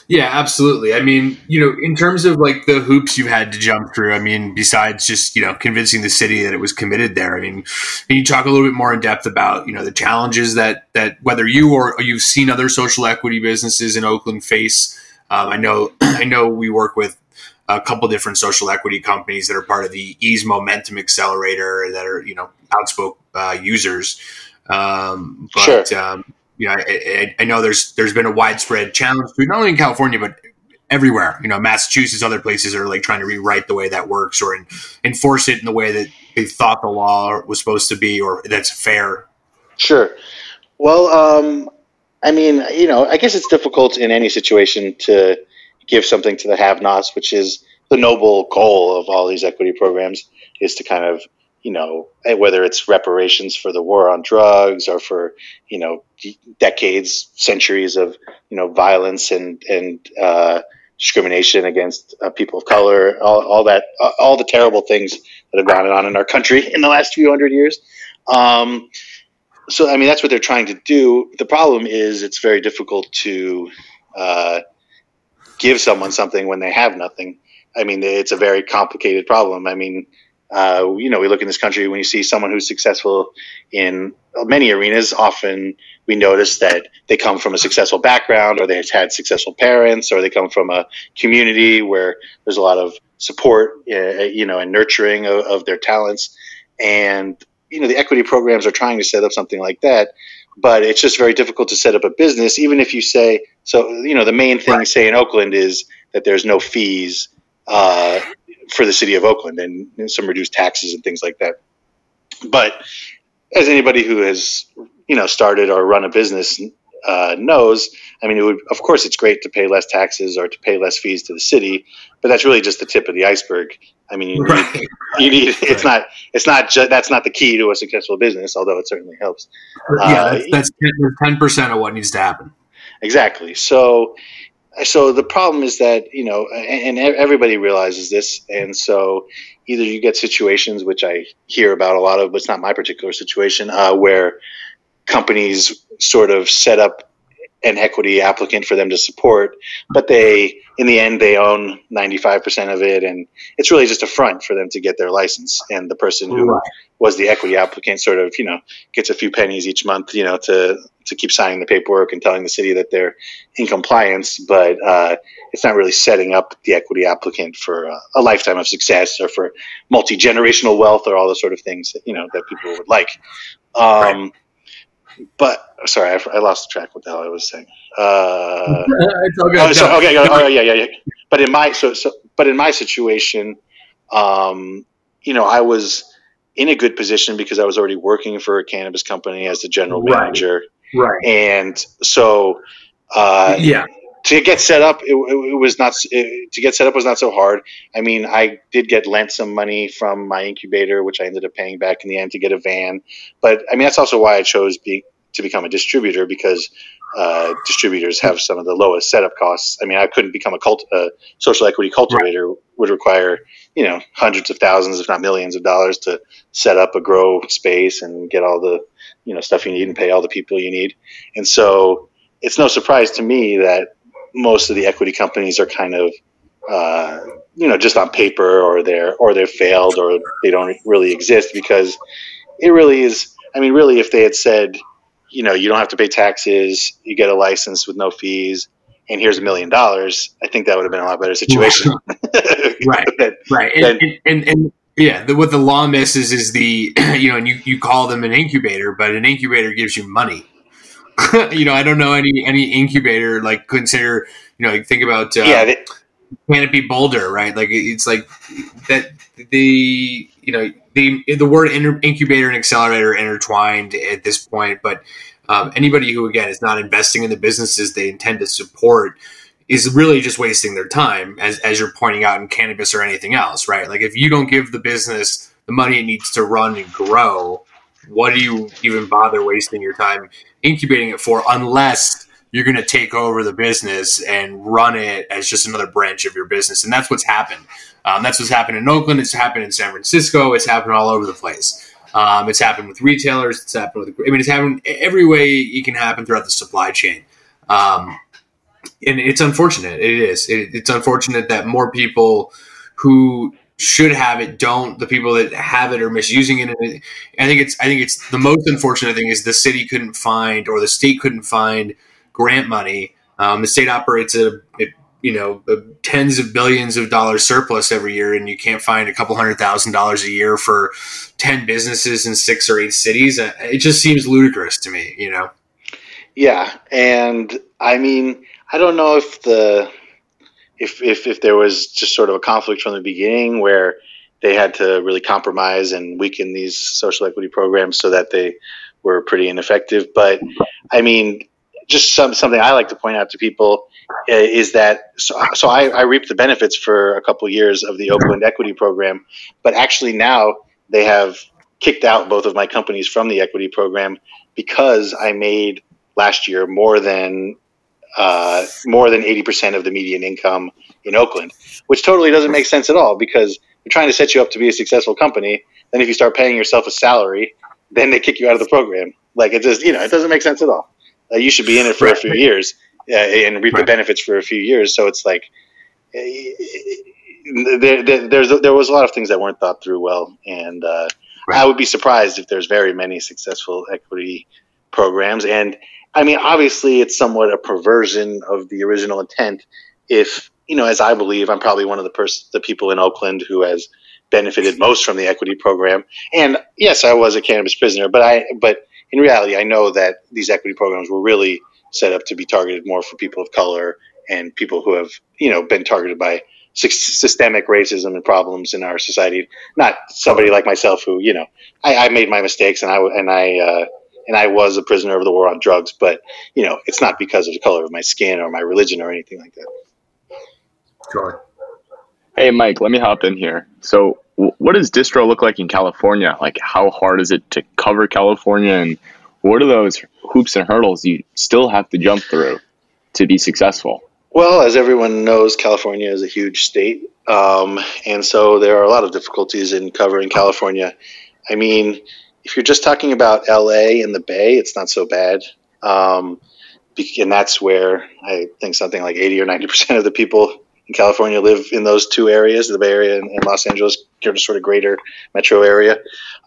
B: Yeah, absolutely. I mean, you know, in terms of like the hoops you had to jump through, I mean, besides just, you know, convincing the city that it was committed there, I mean, can you talk a little bit more in depth about, you know, the challenges that that whether you or, you've seen other social equity businesses in Oakland face? Um, I know I know we work with a couple different social equity companies that are part of the Eaze Momentum Accelerator that are, you know, outspoke uh, users. Um, but sure. um, you know, I, I, know there's there's been a widespread challenge to not only in California but everywhere. You know, Massachusetts, other places are like trying to rewrite the way that works or in, enforce it in the way that they thought the law was supposed to be or that's fair.
C: Sure. Well, um, I mean, you know, I guess it's difficult in any situation to give something to the have-nots, which is the noble goal of all these equity programs, is to kind of you know, eh, whether it's reparations for the war on drugs or for, you know, decades, centuries of, you know, violence and, and, uh, discrimination against uh, people of color, all, all that, all the terrible things that have gone on in our country in the last few hundred years. Um, so, I mean, that's what they're trying to do. The problem is it's very difficult to uh, give someone something when they have nothing. I mean, it's a very complicated problem. I mean, uh, you know, we look in this country when you see someone who's successful in many arenas. Often we notice that they come from a successful background, or they've had successful parents, or they come from a community where there's a lot of support, uh, you know, and nurturing of, of their talents. And you know, the equity programs are trying to set up something like that, but it's just very difficult to set up a business. Even if you say so, you know, the main thing, right. say in Oakland, is that there's no fees. Uh, for the city of Oakland and, and some reduced taxes and things like that. But as anybody who has you know started or run a business uh, knows, I mean, it would of course it's great to pay less taxes or to pay less fees to the city, but that's really just the tip of the iceberg. I mean, you need, right. you need it's right. not it's not just that's not the key to a successful business, although it certainly helps.
B: Yeah, uh, that's ten percent of what needs to happen.
C: Exactly. So, so the problem is that you know, and, and everybody realizes this, and so either you get situations which I hear about a lot of, but it's not my particular situation, uh, where companies sort of set up an equity applicant for them to support, but they, in the end, they own 95% of it. And it's really just a front for them to get their license. And the person who right. was the equity applicant sort of, you know, gets a few pennies each month, you know, to, to keep signing the paperwork and telling the city that they're in compliance. But uh, it's not really setting up the equity applicant for a, a lifetime of success or for multi generational wealth or all the sort of things that, you know, that people would like. Um, right but sorry, I, I, lost track. What the hell I was saying? Uh, it's all good. Oh, so, okay, oh, yeah, yeah, yeah. But in my so, so but in my situation, um, you know, I was in a good position because I was already working for a cannabis company as the general right. manager,
B: right?
C: And so, uh,
B: yeah,
C: to get set up, it, it was not it, to get set up was not so hard. I mean, I did get lent some money from my incubator, which I ended up paying back in the end to get a van. But I mean, that's also why I chose be, to become a distributor because uh, distributors have some of the lowest setup costs. I mean, I couldn't become a cult, uh, social equity cultivator right. would require you know hundreds of thousands, if not millions, of dollars to set up a grow space and get all the you know stuff you need and pay all the people you need. And so it's no surprise to me that most of the equity companies are kind of uh, you know just on paper or they're or they're failed or they don't really exist because it really is i mean really if they had said you know you don't have to pay taxes you get a license with no fees and here's a million dollars i think that would have been a lot better situation.
B: Right right. And, and, and, and yeah, the, what the law misses is the you know, and you, you call them an incubator, but an incubator gives you money. you know, I don't know any any incubator like consider you know think about uh, yeah. They- Canopy Boulder, right? Like it's like that. The you know the the word incubator and accelerator intertwined at this point, but um, anybody who again is not investing in the businesses they intend to support is really just wasting their time, as as you're pointing out in cannabis or anything else, right? Like if you don't give the business the money it needs to run and grow, what do you even bother wasting your time incubating it for unless you're going to take over the business and run it as just another branch of your business. And that's what's happened. Um, that's what's happened in Oakland. It's happened in San Francisco. It's happened all over the place. Um, it's happened with retailers. It's happened with, I mean, it's happened every way it can happen throughout the supply chain. Um, and it's unfortunate. It is. It, it's unfortunate that more people who should have it don't the people that have it are misusing it. And i think it's i think it's the most unfortunate thing is the city couldn't find or the state couldn't find grant money. Um, the state operates a, you know tens of billions of dollars surplus every year and you can't find a couple hundred thousand dollars a year for 10 businesses in six or eight cities. Uh, it just seems ludicrous to me you know?
C: Yeah and i mean i don't know if the if, if, if there was just sort of a conflict from the beginning where they had to really compromise and weaken these social equity programs so that they were pretty ineffective. But I mean, just some, something I like to point out to people uh, is that so, so I, I reaped the benefits for a couple years of the Oakland Equity Program, but actually now they have kicked out both of my companies from the equity program because I made last year more than uh, more than 80% of the median income in Oakland, which totally doesn't make sense at all because they're trying to set you up to be a successful company. Then if you start paying yourself a salary, then they kick you out of the program. Like it just, you know, it doesn't make sense at all. Uh, you should be in it for right. a few years uh, and reap right. the benefits for a few years. So it's like, uh, there, there, there's, there was a lot of things that weren't thought through well. And uh, right. I would be surprised if there's very many successful equity programs. And I mean, obviously, it's somewhat a perversion of the original intent. If you know, as I believe, I'm probably one of the pers- the people in Oakland who has benefited most from the equity program. And yes, I was a cannabis prisoner, but I but in reality, I know that these equity programs were really set up to be targeted more for people of color and people who have you know been targeted by systemic racism and problems in our society. Not somebody like myself who, you know, I, I made my mistakes and I and I uh, and I was a prisoner of the war on drugs, but you know, it's not because of the color of my skin or my religion or anything like that.
B: Sure.
A: Hey, Mike, let me hop in here. So, what does distro look like in California? Like, how hard is it to cover California, and what are those hoops and hurdles you still have to jump through to be successful?
C: Well, as everyone knows, California is a huge state. Um, and so there are a lot of difficulties in covering California. I mean, if you're just talking about LA and the Bay, it's not so bad. Um, and that's where I think something like 80 or 90% of the people in California live in those two areas, the Bay Area and, and Los Angeles, sort of greater metro area.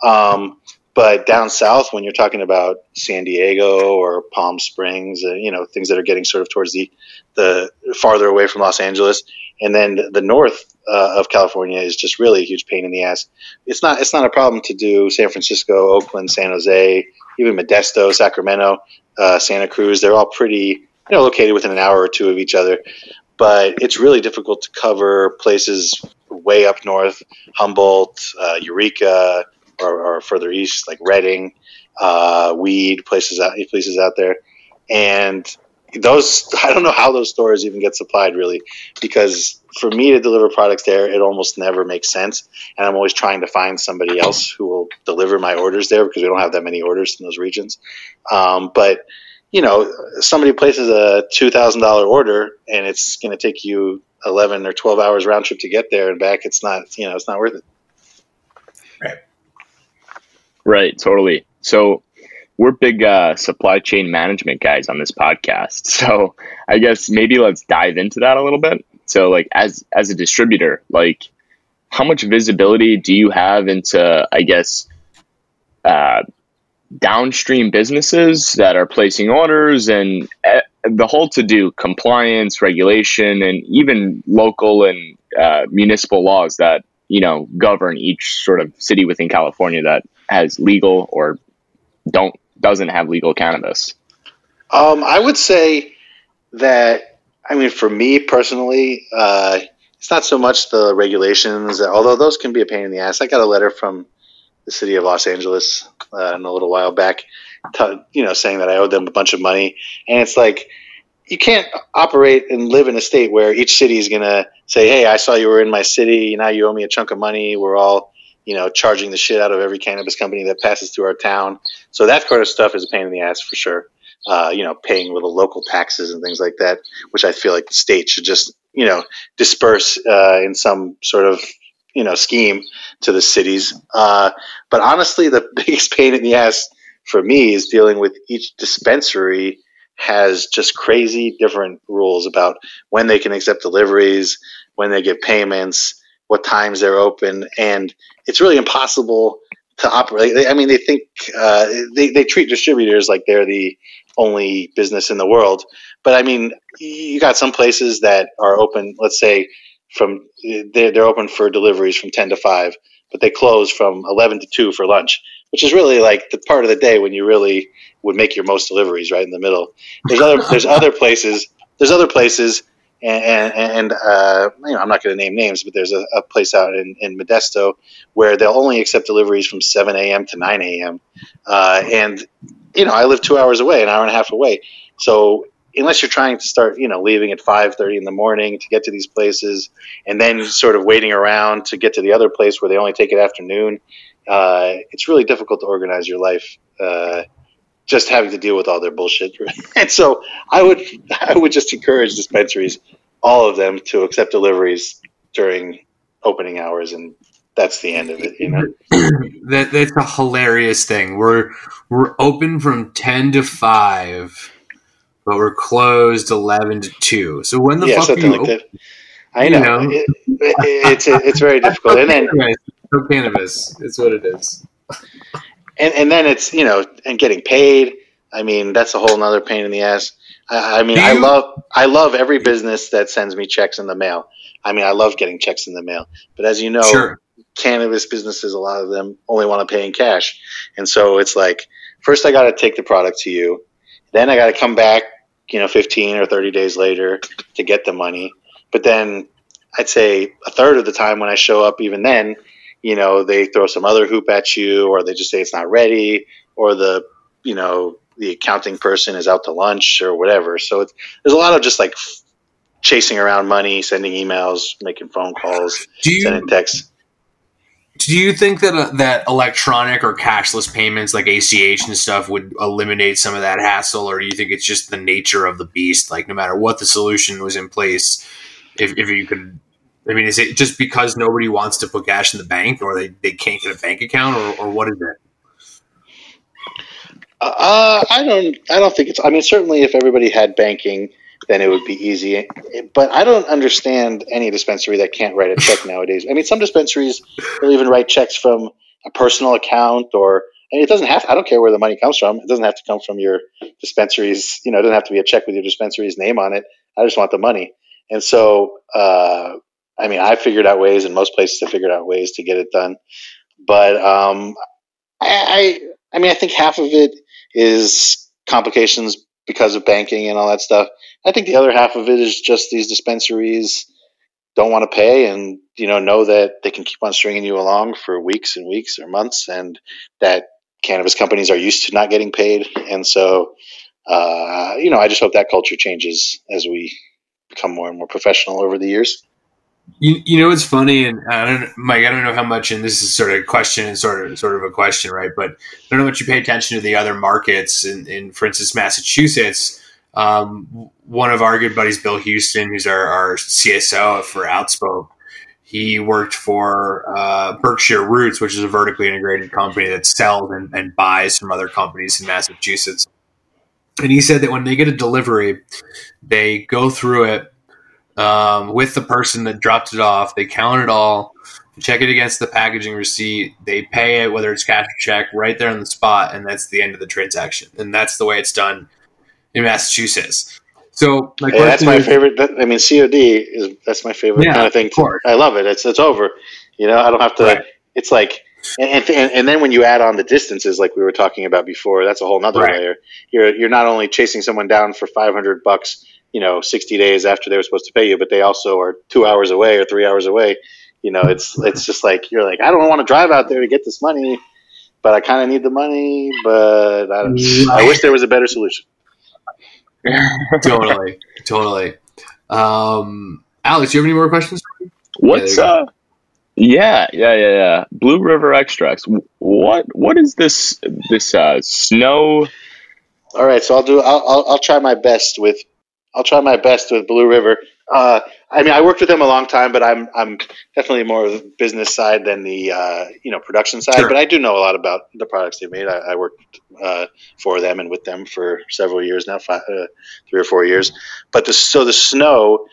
C: Um, but down south, when you're talking about San Diego or Palm Springs, uh, you know things that are getting sort of towards the the farther away from Los Angeles, and then the north uh, of California is just really a huge pain in the ass. It's not it's not a problem to do San Francisco, Oakland, San Jose, even Modesto, Sacramento, uh, Santa Cruz. They're all pretty you know located within an hour or two of each other, but it's really difficult to cover places way up north, Humboldt, uh, Eureka or, or further east, like Redding, uh, Weed, places out places out there, and those I don't know how those stores even get supplied really, because for me to deliver products there, it almost never makes sense, and I'm always trying to find somebody else who will deliver my orders there because we don't have that many orders in those regions. Um, but you know, somebody places a two thousand dollar order and it's going to take you eleven or twelve hours round trip to get there and back. It's not, you know, it's not worth it.
B: Right.
A: Right, totally. So we're big uh, supply chain management guys on this podcast. So I guess maybe let's dive into that a little bit. So like as as a distributor, like how much visibility do you have into I guess uh, downstream businesses that are placing orders and uh, the whole to do compliance, regulation, and even local and uh, municipal laws that you know govern each sort of city within California that has legal or don't doesn't have legal cannabis?
C: Um, I would say that I mean, for me personally, uh, it's not so much the regulations, although those can be a pain in the ass. I got a letter from the city of Los Angeles uh, a little while back, t- you know, saying that I owed them a bunch of money, and it's like you can't operate and live in a state where each city is going to say, "Hey, I saw you were in my city. Now you owe me a chunk of money. We're all you know, charging the shit out of every cannabis company that passes through our town. So that kind of stuff is a pain in the ass for sure. Uh, you know, paying little local taxes and things like that, which I feel like the state should just, you know, disperse uh, in some sort of, you know, scheme to the cities. Uh, but honestly, the biggest pain in the ass for me is dealing with each dispensary has just crazy different rules about when they can accept deliveries, when they get payments, what times they're open, and it's really impossible to operate. I mean, they think uh, they they treat distributors like they're the only business in the world, but I mean, you got some places that are open. Let's say from they're, they're open for deliveries from ten to five, but they close from eleven to two for lunch, which is really like the part of the day when you really would make your most deliveries, right in the middle. There's other there's other places. There's other places and, and uh, you know, I'm not going to name names, but there's a, a, place out in, in Modesto where they'll only accept deliveries from 7 a.m. to 9 a.m. Uh, and you know, I live two hours away, an hour and a half away. So unless you're trying to start, you know, leaving at 5:30 in the morning to get to these places, and then sort of waiting around to get to the other place where they only take it afternoon, uh, it's really difficult to organize your life uh, just having to deal with all their bullshit. and so I would I would just encourage dispensaries, all of them, to accept deliveries during opening hours, and that's the end of it. You know,
B: that that's a hilarious thing. We're we're open from ten to five, but we're closed eleven to two. So when the
C: yeah,
B: fuck
C: something like
B: open?
C: that. I know,
B: You know?
C: It, it, it's it's very difficult, and then
B: no cannabis. It's what it is.
C: and and then it's you know and getting paid i mean that's a whole nother pain in the ass i, I mean
B: Do
C: i love i love every business that sends me checks in the mail i mean i love getting checks in the mail but as you know
B: Sure.
C: cannabis businesses a lot of them only want to pay in cash and so it's like first i got to take the product to you then i got to come back you know 15 or 30 days later to get the money but then I'd say a third of the time when I show up, even then, you know, they throw some other hoop at you, or they just say it's not ready, or the, you know, the accounting person is out to lunch or whatever. So it's, there's a lot of just like chasing around money, sending emails, making phone calls, you, sending texts.
B: Do you think that uh, that electronic or cashless payments like ACH and stuff would eliminate some of that hassle, or do you think it's just the nature of the beast? Like no matter what the solution was in place, if, if you could I mean, is it just because nobody wants to put cash in the bank, or they, they can't get a bank account, or, or what is it?
C: Uh, I don't. I don't think it's. I mean, certainly, if everybody had banking, then it would be easy. But I don't understand any dispensary that can't write a check nowadays. I mean, some dispensaries will even write checks from a personal account, or I mean, it doesn't have. To, I don't care where the money comes from. It doesn't have to come from your dispensary's. You know, it doesn't have to be a check with your dispensary's name on it. I just want the money. And so, uh, I mean, I figured out ways, and most places have figured out ways to get it done. But um, I, I, I mean, I think half of it is complications because of banking and all that stuff. I think the other half of it is just these dispensaries don't want to pay and you know know that they can keep on stringing you along for weeks and weeks or months and that cannabis companies are used to not getting paid and so uh, you know i just hope that culture changes as we become more and more professional over the years
B: you, you know it's funny, and I don't, Mike. I don't know how much, and this is sort of a question and sort of sort of a question, right? But I don't know much you pay attention to the other markets. In, in for instance, Massachusetts, um, one of our good buddies, Bill Houston, who's our, our CSO for Outspoke, he worked for uh, Berkshire Roots, which is a vertically integrated company that sells and, and buys from other companies in Massachusetts. And he said that when they get a delivery, they go through it um, with the person that dropped it off. They count it all, check it against the packaging receipt. They pay it, whether it's cash or check, right there on the spot, and that's the end of the transaction. And that's the way it's done in Massachusetts. So,
C: like, hey, that's my is, favorite. I mean, COD is that's my favorite yeah, kind of thing. Of I love it. It's it's over. You know, I don't have to. Right. It's like. And, and, and then when you add on the distances, like we were talking about before, that's a whole nother right. layer. You're you're not only chasing someone down for 500 bucks you know 60 days after they were supposed to pay you but they also are two hours away or three hours away you know it's it's just like you're like i don't want to drive out there to get this money but i kind of need the money but I, I wish there was a better solution
B: totally totally um, alex do you have any more questions
A: what's yeah, uh yeah, yeah, yeah, yeah. Blue River extracts. What what is this this uh, snow?
C: All right, so I'll do. I'll, I'll, I'll try my best with I'll try my best with Blue River. Uh, I mean, I worked with them a long time, but I'm I'm definitely more of the business side than the uh, you know production side. Sure. But I do know a lot about the products they made. I, I worked uh, for them and with them for several years now, five, uh, three or four years. But the, so the snow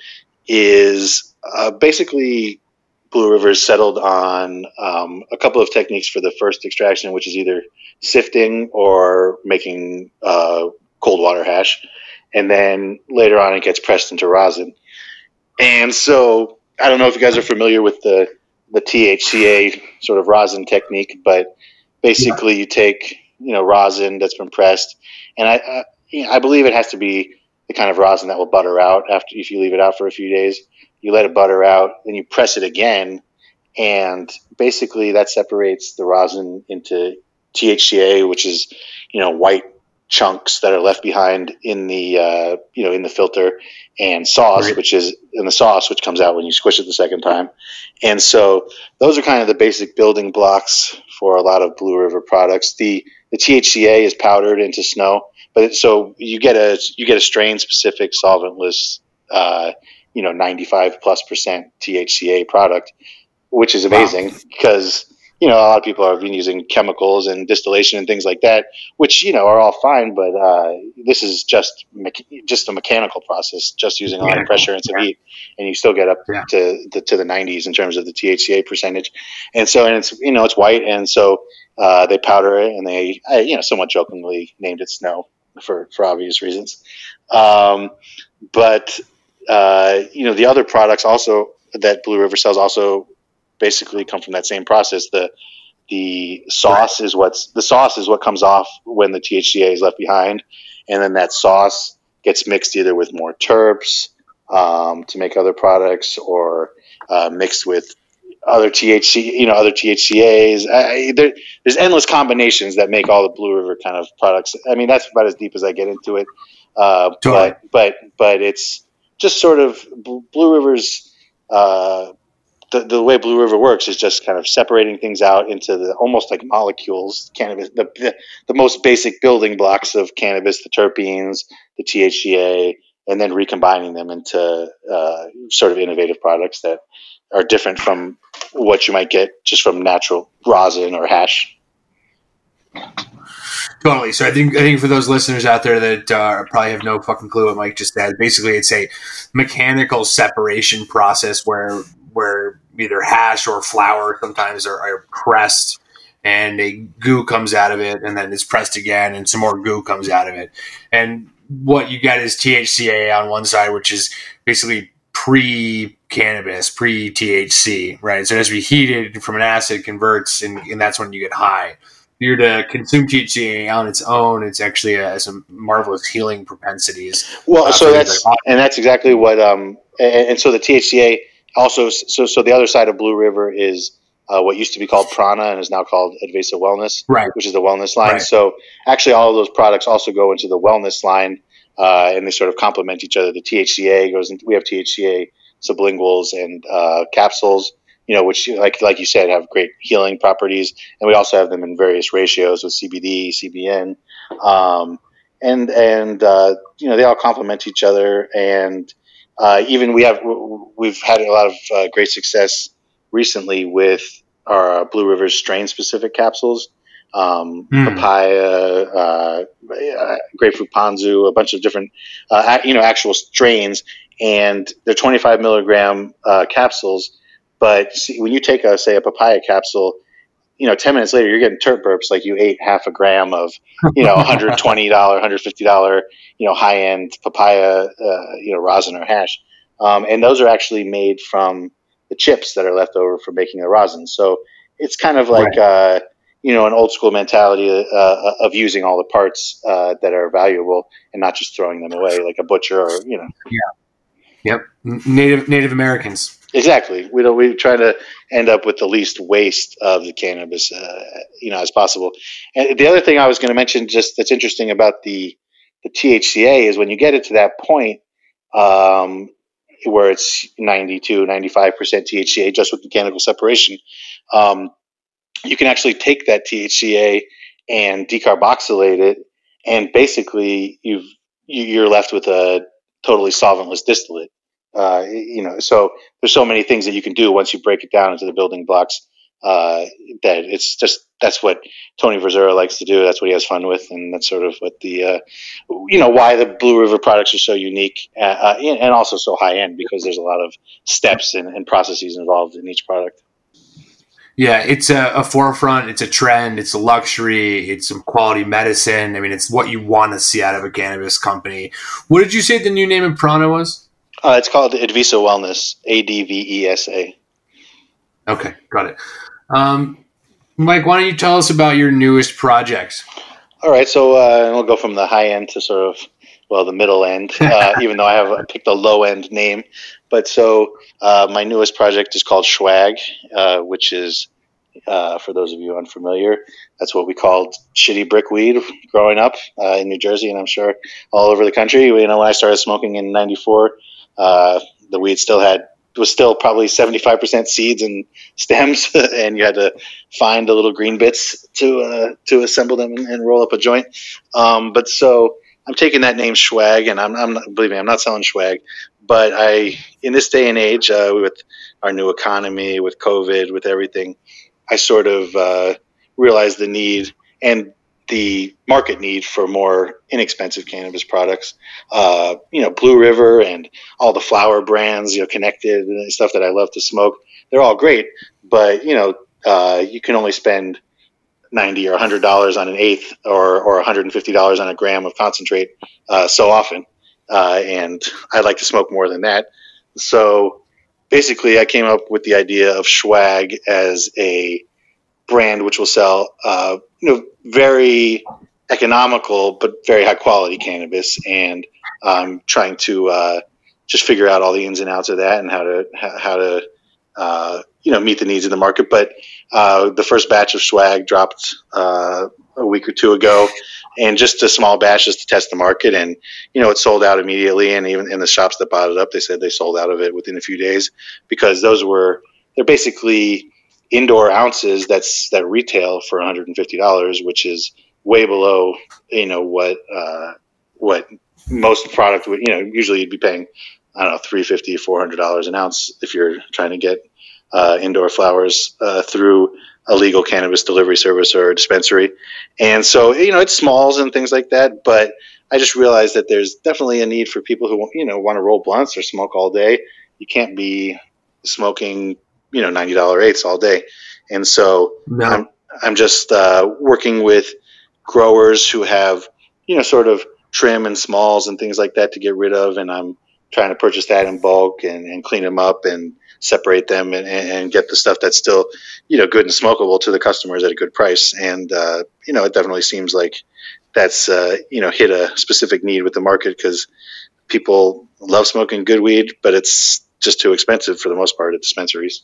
C: is uh, basically Blue River settled on um, a couple of techniques for the first extraction, which is either sifting or making uh, cold water hash and then later on it gets pressed into rosin. And so I don't know if you guys are familiar with the the THCA sort of rosin technique, but basically yeah. you take you know rosin that's been pressed, and I I, I believe it has to be the kind of rosin that will butter out after if you leave it out for a few days. You let it butter out, then you press it again, and basically that separates the rosin into THCA, which is you know white chunks that are left behind in the uh, you know in the filter and sauce right. which is in the sauce which comes out when you squish it the second time and so those are kind of the basic building blocks for a lot of blue river products the the thca is powdered into snow but it, so you get a you get a strain specific solventless uh, you know 95 plus percent thca product which is amazing wow. because you know, a lot of people have been using chemicals and distillation and things like that, which you know are all fine. But uh, this is just just a mechanical process, just using a lot of pressure and some heat, and you still get up yeah. to the to the 90s in terms of the THCA percentage. And so, and it's you know it's white, and so uh, they powder it, and they you know somewhat jokingly named it snow for for obvious reasons. Um, but uh, you know the other products also that Blue River sells also basically come from that same process. The the sauce right. is what's the sauce is what comes off when the THCA is left behind, and then that sauce gets mixed either with more terps um, to make other products, or uh, mixed with other THC, you know, other THCAs. I, there, there's endless combinations that make all the Blue River kind of products. I mean, that's about as deep as I get into it. Uh,
B: Totally.
C: But but but it's just sort of Blue River's. Uh, the, the way Blue River works is just kind of separating things out into the almost like molecules, cannabis, the, the, the most basic building blocks of cannabis, the terpenes, the THCA, and then recombining them into uh, sort of innovative products that are different from what you might get just from natural rosin or hash.
B: Totally. So I think I think for those listeners out there that uh, probably have no fucking clue what Mike just said, basically it's a mechanical separation process where where either hash or flower sometimes are, are pressed and a goo comes out of it and then it's pressed again and some more goo comes out of it. And what you get is THCA on one side, which is basically pre cannabis, pre THC, right? So it has to be heated from an acid, converts, and, and that's when you get high. If you're to consume THCA on its own, it's actually uh, some marvelous healing propensities.
C: Well,
B: Uh,
C: so that's
B: the-
C: and that's exactly what um and, and so the THCA also so so the other side of Blue River is uh, what used to be called Prana and is now called Advesa Wellness,
B: Right.
C: which is the wellness line.
B: Right.
C: So actually, all of those products also go into the wellness line, uh, and they sort of complement each other. The THCA goes into we have THCA sublinguals and uh, capsules, you know, which like like you said have great healing properties, and we also have them in various ratios with CBD, CBN, um, and and uh, you know they all complement each other, and uh, even we have we've had a lot of uh, great success recently with our Blue River strain specific capsules. Um,
B: Hmm.
C: papaya, uh, uh, grapefruit ponzu, a bunch of different, uh, you know, actual strains, and they're 25 milligram uh, capsules. But see, when you take a say a papaya capsule, you know, 10 minutes later you're getting terp burps like you ate half a gram of, you know, 120 dollar, 150 dollar, you know, high end papaya, uh, you know, rosin or hash, um, and those are actually made from the chips that are left over from making the rosin. So it's kind of like. Uh, you know, an old school mentality uh, of using all the parts uh, that are valuable and not just throwing them away like a butcher or you know.
B: Yeah. Yep. Native Native Americans.
C: Exactly. We don't. We to end up with the least waste of the cannabis, uh, you know, as possible. And the other thing I was going to mention, just that's interesting about the the THCA, is when you get it to that point um, where it's 92, 95 percent THCA, just with mechanical separation. Um, you can actually take that THCA and decarboxylate it, and basically you've you- you're left with a totally solventless distillate. Uh, you know, so there's so many things that you can do once you break it down into the building blocks. Uh, that it's just that's what Tony Verzura likes to do. That's what he has fun with, and that's sort of what the uh, you know why the Blue River products are so unique uh, uh, and also so high end because there's a lot of steps and, and processes involved in each product.
B: Yeah, it's a, a forefront. It's a trend. It's a luxury. It's some quality medicine. I mean, it's what you want to see out of a cannabis company. What did you say the new name of Prana was?
C: Uh, it's called Advesa Wellness, A D V E S A.
B: Okay, got it. Um, Mike, why don't you tell us about your newest projects?
C: All right, so uh, we'll go from the high end to sort of well the middle end, uh, even though I have I picked a low end name. But so uh, my newest project is called Schwag, uh, which is uh, for those of you unfamiliar, that's what we called shitty brick weed growing up uh, in New Jersey, and I'm sure all over the country. You know, when I started smoking in '94, uh, the weed still had was still probably 75% seeds and stems, and you had to find the little green bits to uh, to assemble them and, roll up a joint. Um, but so I'm taking that name swag and I'm, I'm not, believe me, I'm not selling swag but I in this day and age uh, with our new economy, with COVID, with everything, I sort of uh, realized the need and the market need for more inexpensive cannabis products. Uh, you know, Blue River and all the flower brands, you know, connected and stuff that I love to smoke. They're all great, but you know, uh, you can only spend ninety or hundred dollars on an eighth, or or one hundred and fifty dollars on a gram of concentrate uh, so often. Uh, and I like to smoke more than that. So basically, I came up with the idea of Schwag as a brand which will sell, uh, you know, very economical but very high quality cannabis, and um, trying to uh, just figure out all the ins and outs of that and how to how to uh, you know meet the needs of the market. But uh, the first batch of swag dropped uh, a week or two ago, and just a small batch just to test the market, and you know it sold out immediately. And even in the shops that bought it up, they said they sold out of it within a few days because those were they're basically indoor ounces that's that retail for $150, which is way below you know what uh, what most product would you know usually you'd be paying I don't know 350 400 dollars an ounce if you're trying to get uh, indoor flowers uh, through a legal cannabis delivery service or dispensary, and so you know it's smalls and things like that. But I just realized that there's definitely a need for people who you know want to roll blunts or smoke all day. You can't be smoking you know ninety dollar eighths all day, and so no. I'm I'm just uh, working with growers who have you know sort of trim and smalls and things like that to get rid of, and I'm trying to purchase that in bulk and, and clean them up and separate them and, and, get the stuff that's still you know good and smokable to the customers at a good price. And uh, you know it definitely seems like that's uh, you know hit a specific need with the market because people love smoking good weed, but it's just too expensive for the most part at dispensaries.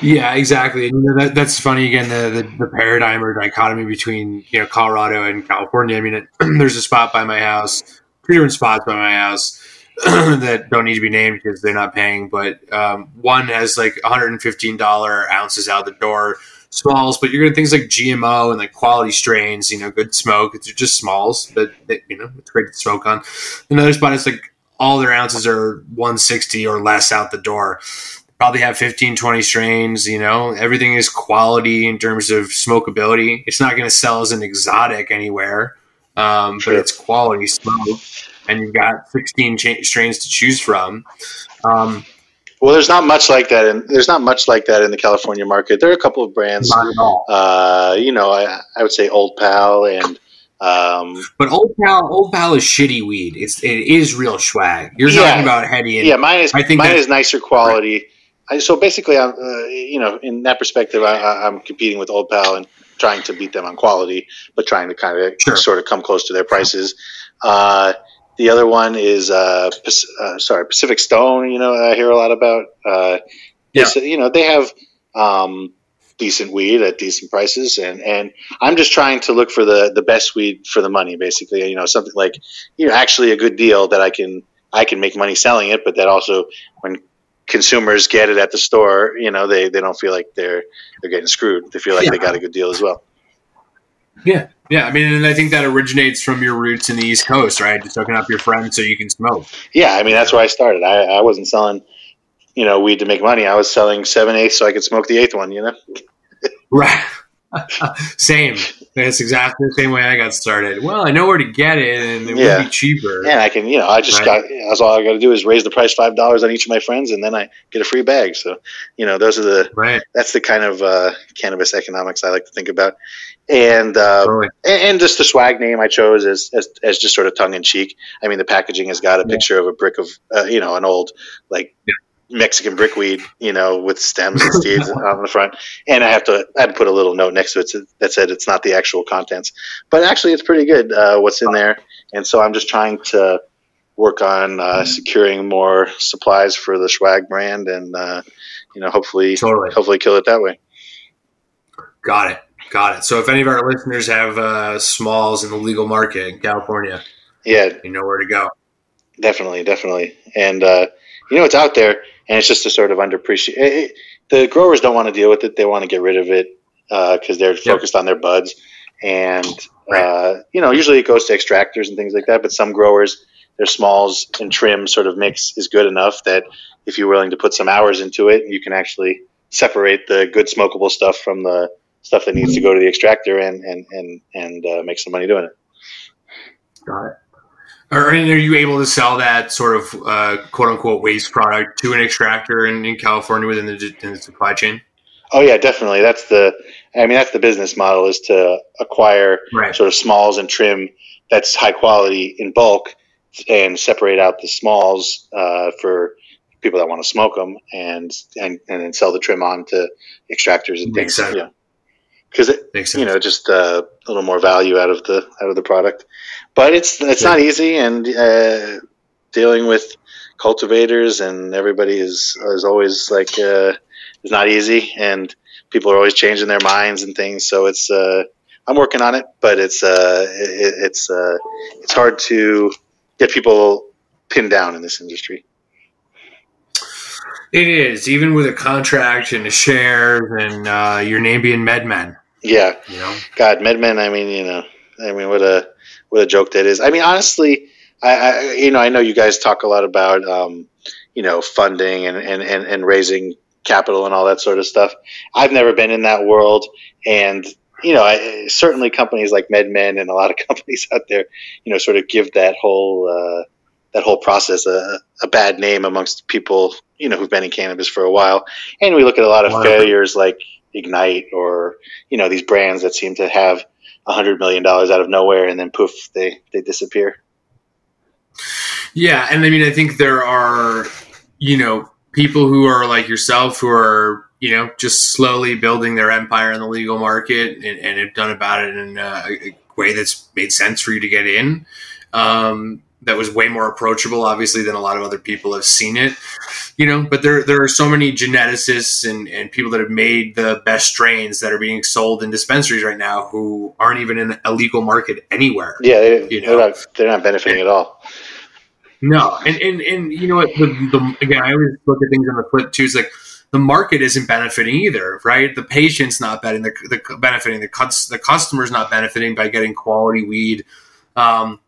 B: Yeah, exactly. And, you know, that, that's funny again the, the, the paradigm or dichotomy between you know Colorado and California. I mean, it, there's a spot by my house, two different spots by my house that don't need to be named because they're not paying. But um, one has like 115 dollar ounces out the door, smalls. But you're getting things like GMO and like quality strains. You know, good smoke. It's just smalls, but you know it's great to smoke on. Another spot is like all their ounces are 160 or less out the door probably have 15, 20 strains. You know, everything is quality in terms of smokability. It's not going to sell as an exotic anywhere, um, sure. but it's quality smoke, and you've got 16 cha- strains to choose from. Um,
C: well, there's not much like that, and there's not much like that in the California market. There are a couple of brands.
B: Not at all.
C: Uh, you know, I, I would say Old Pal and um,
B: but Old Pal, Old Pal is shitty weed. It's it is real swag. You're yeah, talking about heady.
C: yeah, mine is. I think mine is nicer quality. Right. I, so basically, I'm, uh, you know, in that perspective, I, am competing with Old Pal and trying to beat them on quality, but trying to kind of sure. sort of come close to their prices. Uh, the other one is, uh, uh, sorry, Pacific Stone. You know, I hear a lot about. Uh, yeah. You know, they have um, decent weed at decent prices, and and I'm just trying to look for the the best weed for the money, basically. You know, something like you know, actually a good deal that I can I can make money selling it, but that also when consumers get it at the store, you know, they, they don't feel like they're they're getting screwed. They feel like yeah. they got a good deal as well.
B: Yeah, yeah. I mean, and I think that originates from your roots in the East Coast, right? Just hooking up your friends so you can smoke.
C: Yeah, I mean that's where I started. I, I wasn't selling, you know, weed to make money. I was selling seven eighths so I could smoke the eighth one. You know.
B: right. Same. That's exactly the same way I got started. Well, I know where to get it, and it yeah. would be cheaper.
C: And I can, you know, I just right. got. That's all I got to do is raise the price five dollars on each of my friends, and then I get a free bag. So, you know, those are the.
B: Right.
C: That's the kind of uh, cannabis economics I like to think about, and, uh, totally. and and just the swag name I chose as as, as just sort of tongue in cheek. I mean, the packaging has got a yeah. picture of a brick of, uh, you know, an old like. Yeah Mexican brickweed, you know, with stems and seeds on the front. And I have to, I had to put a little note next to it that said it's not the actual contents, but actually it's pretty good uh, what's in there. And so I'm just trying to work on uh, securing more supplies for the Swag brand, and uh, you know, hopefully, totally. hopefully, kill it that way.
B: Got it. Got it. So if any of our listeners have uh, smalls in the legal market in California,
C: yeah,
B: you know where to go.
C: Definitely, definitely, and uh, you know it's out there and it's just a sort of underappreciated. The growers don't want to deal with it; they want to get rid of it because uh, they're focused yep. on their buds. And right. uh, you know, usually it goes to extractors and things like that. But some growers, their smalls and trim sort of mix is good enough that if you're willing to put some hours into it, you can actually separate the good smokable stuff from the stuff that needs to go to the extractor and and and and uh, make some money doing it.
B: Got it. Or are you able to sell that sort of uh, quote unquote waste product to an extractor in, in California within the, in the supply chain?
C: Oh yeah, definitely. That's the, I mean, that's the business model is to acquire right. sort of smalls and trim that's high quality in bulk and separate out the smalls uh, for people that want to smoke them and, and, and then sell the trim on to extractors and Makes things. Sense. Yeah. Cause it, Makes sense. you know, just uh, a little more value out of the, out of the product but it's it's not easy, and uh, dealing with cultivators, and everybody is is always like uh, it's not easy, and people are always changing their minds and things. So it's uh, I'm working on it, but it's uh, it, it's uh, it's hard to get people pinned down in this industry.
B: It is, even with a contract and a share and uh, your name being MedMen.
C: Yeah,
B: You know,
C: God, MedMen. I mean, you know, I mean, what a what a joke that is. I mean, honestly, I, I you know, I know you guys talk a lot about um, you know funding and, and, and, and raising capital and all that sort of stuff. I've never been in that world, and you know, I, certainly companies like MedMen and a lot of companies out there, you know, sort of give that whole uh, that whole process a, a bad name amongst people, you know, who've been in cannabis for a while. And we look at a lot of
B: Wonderful.
C: failures like Ignite or you know these brands that seem to have hundred million dollars out of nowhere and then poof, they they disappear.
B: Yeah, and I mean, I think there are, you know, people who are like yourself who are, you know, just slowly building their empire in the legal market and, and have done about it in a, way that's made sense for you to get in. Um, that was way more approachable, obviously, than a lot of other people have seen it. You know, but there there are so many geneticists and, and people that have made the best strains that are being sold in dispensaries right now who aren't even in a legal market anywhere.
C: Yeah, they,
B: You
C: they're
B: know.
C: not they're not benefiting at all.
B: No, and and, and you know what? The, the, again, I always look at things on the flip too. It's like the market isn't benefiting either, right? The patient's not betting the, the benefiting the cuts the customer's not benefiting by getting quality weed um,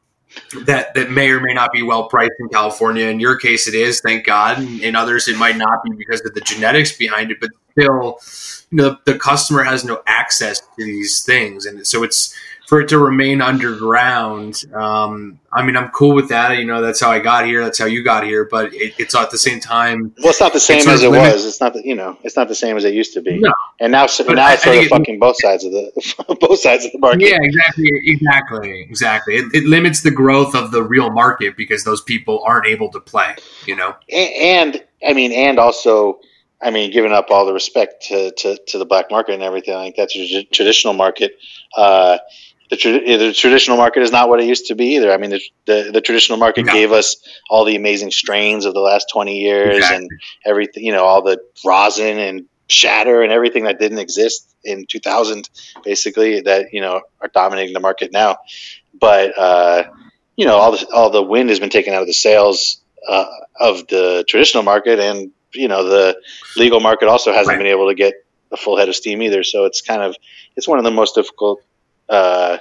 B: that that may or may not be well priced in California. In your case, it is, thank God. In, others, it might not be because of the genetics behind it, but still, you know, the customer has no access to these things, and so it's for it to remain underground. Um, I mean, I'm cool with that. You know, that's how I got here. That's how you got here. But it, it's at the same time.
C: Well, it's not the same as it
B: limit-
C: was. It's not the, you know, it's not the same as it used to be.
B: No.
C: And now, so, now
B: I-
C: it's sort of
B: it-
C: fucking both sides of the both sides of the market.
B: Yeah, exactly, exactly, exactly. It, it limits the growth of the real market because those people aren't able to play. You know.
C: A- and I mean, and also, I mean, giving up all the respect to, to, to the black market and everything like that, to the traditional market. Uh, the, tra- the traditional market is not what it used to be either. I mean, the, the, the traditional market
B: No.
C: gave us all the amazing strains of the last 20 years
B: Exactly.
C: and everything, you know, all the rosin and shatter and everything that didn't exist in 2000, basically, that, you know, are dominating the market now. But, uh, you know, all the, all the wind has been taken out of the sails uh, of the traditional market and you know the legal market also hasn't
B: Right.
C: been able to get a full head of steam either so it's kind of it's one of the most difficult uh,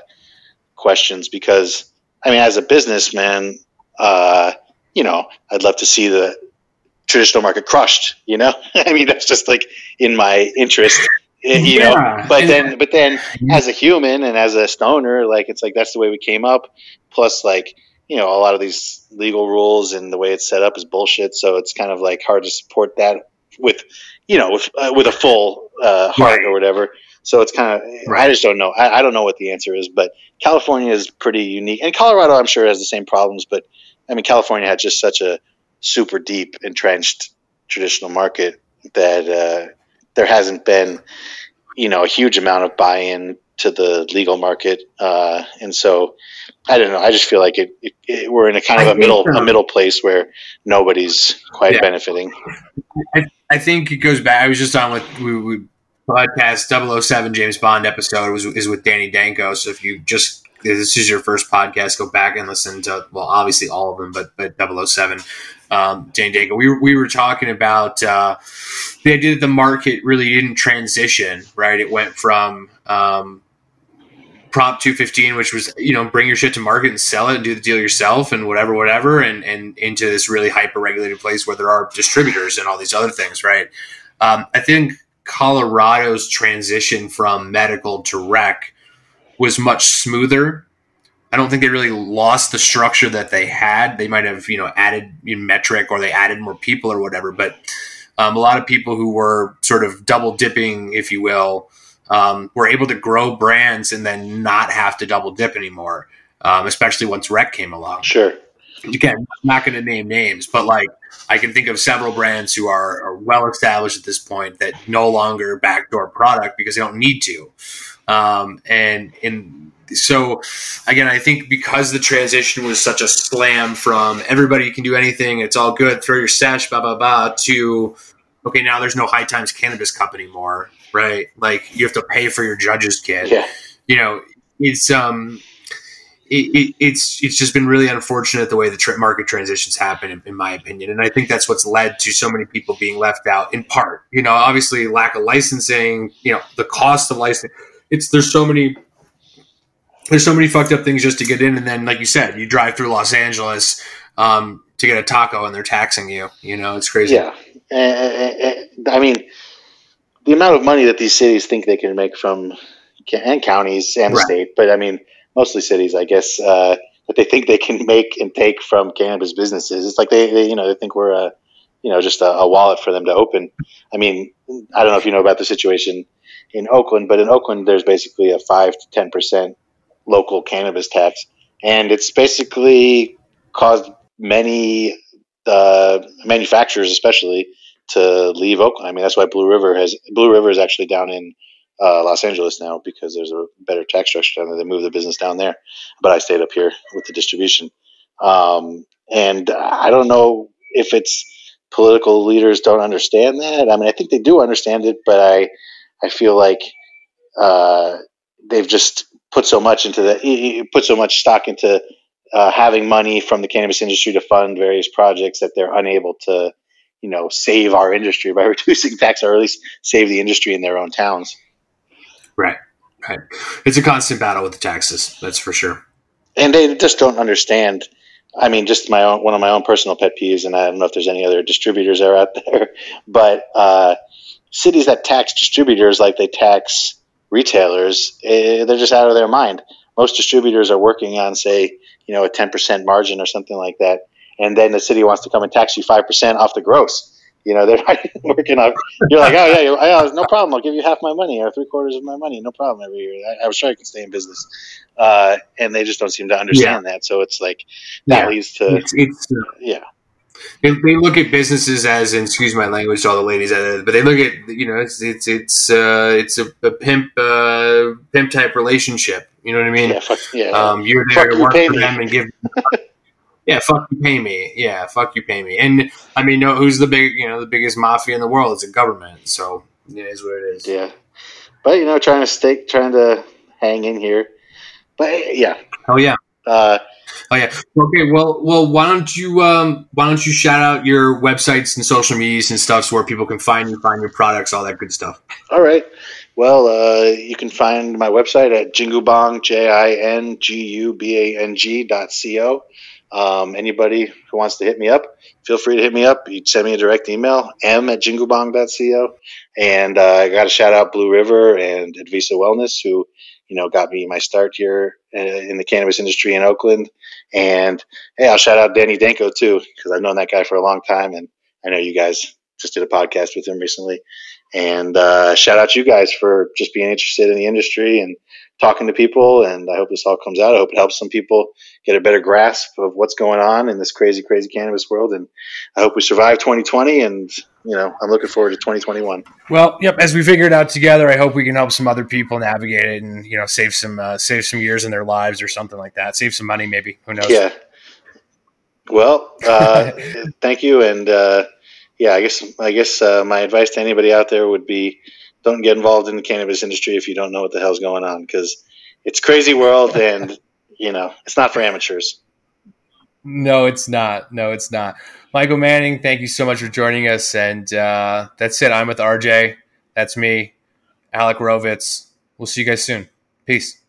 C: questions because i mean as a businessman uh, you know i'd love to see the traditional market crushed you know? I mean that's just like in my interest eh, you know?
B: Yeah,
C: but then but then as a human and as a stoner like it's like that's the way we came up. Plus like you know a lot of these legal rules and the way it's set up is bullshit. So it's kind of like hard to support that with you know with uh, with a full uh, heart
B: Right.
C: or whatever so it's kind of i just don't know I, I don't know what the answer is but california is pretty unique and colorado i'm sure has the same problems but i mean california had just such a super deep entrenched traditional market that uh, there hasn't been you know a huge amount of buy-in to the legal market uh, and so I don't know. I just feel like it, it, it we're in a kind of
B: I
C: a
B: think,
C: middle a
B: um,
C: middle place where nobody's quite
B: Yeah.
C: benefiting.
B: I think it goes back. I was just on with we, we podcast 007 James Bond episode was is with Danny Danko. So if you just if this is your first podcast, go back and listen to well, obviously all of them, but but 007 um, Danny Danko. We we were talking about uh, the idea that the market really didn't transition. Right, it went from um, Prop 215, which was you know bring your shit to market and sell it and do the deal yourself and whatever, whatever, and and into this really hyper regulated place where there are distributors and all these other things, right? Um, I think Colorado's transition from medical to rec was much smoother. I don't think they really lost the structure that they had. They might have, you know, added know, metric or they added more people or whatever. But um, a lot of people who were sort of double dipping, if you will, um, were able to grow brands and then not have to double dip anymore. Um, especially once rec came along
C: Sure.
B: Again, I'm not going to name names, but like I can think of several brands who are, are well established at this point that no longer backdoor product because they don't need to. Um, and in so again, I think because the transition was such a slam from everybody can do anything, it's all good, throw your sesh, blah blah blah, to okay, now there's no High Times Cannabis Cup anymore, right? Like you have to pay for your judge's kit.
C: Yeah.
B: You know, it's um, it, it, it's it's just been really unfortunate the way the tra- market transitions happen, in, in, my opinion, and I think that's what's led to so many people being left out. In part, you know, obviously lack of licensing, you know, the cost of licensing. It's there's so many there's so many fucked up things just to get in, and then like you said, you drive through Los Angeles um, to get a taco, and they're taxing you. You know, it's crazy.
C: Yeah, eh, eh, eh, I mean, the amount of money that these cities think they can make from and counties and right. state, but I mean, mostly cities, I guess, uh, that they think they can make and take from cannabis businesses. It's like they, they you know, they think we're a, you know, just a, a wallet for them to open. I mean, I don't know if you know about the situation in Oakland, but in Oakland, there's basically a five to ten percent local cannabis tax, and it's basically caused many uh, manufacturers, especially, to leave Oakland. I mean, that's why Blue River has Blue River is actually down in uh, Los Angeles now because there's a better tax structure down there. They moved the business down there, but I stayed up here with the distribution. Um, and I don't know if it's political leaders don't understand that. I mean, I think they do understand it, but I I feel like uh, they've just put so much into the put so much stock into uh, having money from the cannabis industry to fund various projects that they're unable to, you know, save our industry by reducing tax or at least save the industry in their own towns.
B: Right, right. It's a constant battle with the taxes. That's for sure.
C: And they just don't understand. I mean, just my own one of my own personal pet peeves, and I don't know if there's any other distributors that are out there, but uh, cities that tax distributors like they tax retailers, eh, they're just out of their mind. Most distributors are working on, say, you know, a 10% margin or something like that. And then the city wants to come and tax you 5% off the gross. You know, they're working on, you're like, oh, yeah, yeah, no problem. I'll give you half my money or three quarters of my money. No problem every year. I, I was sure I could stay in business. Uh, and they just don't seem to understand yeah. that. So it's like, that yeah. leads to, it's, it's, uh, yeah.
B: They, they, look at businesses as, and excuse my language to all the ladies, but they look at you know it's it's it's uh, it's a, a pimp uh, pimp type relationship. You know what I mean?
C: Yeah, fuck, yeah.
B: Um, you're there fuck to work for me. them and give. yeah, fuck you, pay me. Yeah, fuck you, pay me. And I mean, no, who's the big you know the biggest mafia in the world? It's a government. So it is what it is.
C: Yeah, but you know, trying to stay, trying to hang in here. But yeah.
B: Oh yeah.
C: Uh,
B: Oh yeah. Okay. Well, well, why don't you um, why don't you shout out your websites and social medias and stuff so where people can find you, find your products, all that good stuff.
C: All right. Well, uh, you can find my website at jingubang j i n g u b a n g dot co. Um, anybody who wants to hit me up, feel free to hit me up. You send me a direct email, m at jingubang.co. And uh, I got to shout out Blue River and Advesa Wellness, who you know got me my start here uh, in the cannabis industry in Oakland. And hey, I'll shout out Danny Danko too, because I've known that guy for a long time, and I know you guys just did a podcast with him recently. And uh, shout out to you guys for just being interested in the industry and talking to people. And I hope this all comes out. I hope it helps some people get a better grasp of what's going on in this crazy, crazy cannabis world. And I hope we survive 2020. And you know, I'm looking forward to 2021.
B: Well, yep. As we figure it out together, I hope we can help some other people navigate it and you know save some uh, save some years in their lives or something like that. Save some money, maybe. Who knows?
C: Yeah. Well, uh, thank you, and uh, yeah, I guess I guess uh, my advice to anybody out there would be don't get involved in the cannabis industry if you don't know what the hell's going on because it's crazy world and you know it's not for amateurs.
B: No, it's not. No, it's not. Michael Manning, thank you so much for joining us. And uh, that's it. I'm with RJ. That's me, Alec Rovitz. We'll see you guys soon. Peace.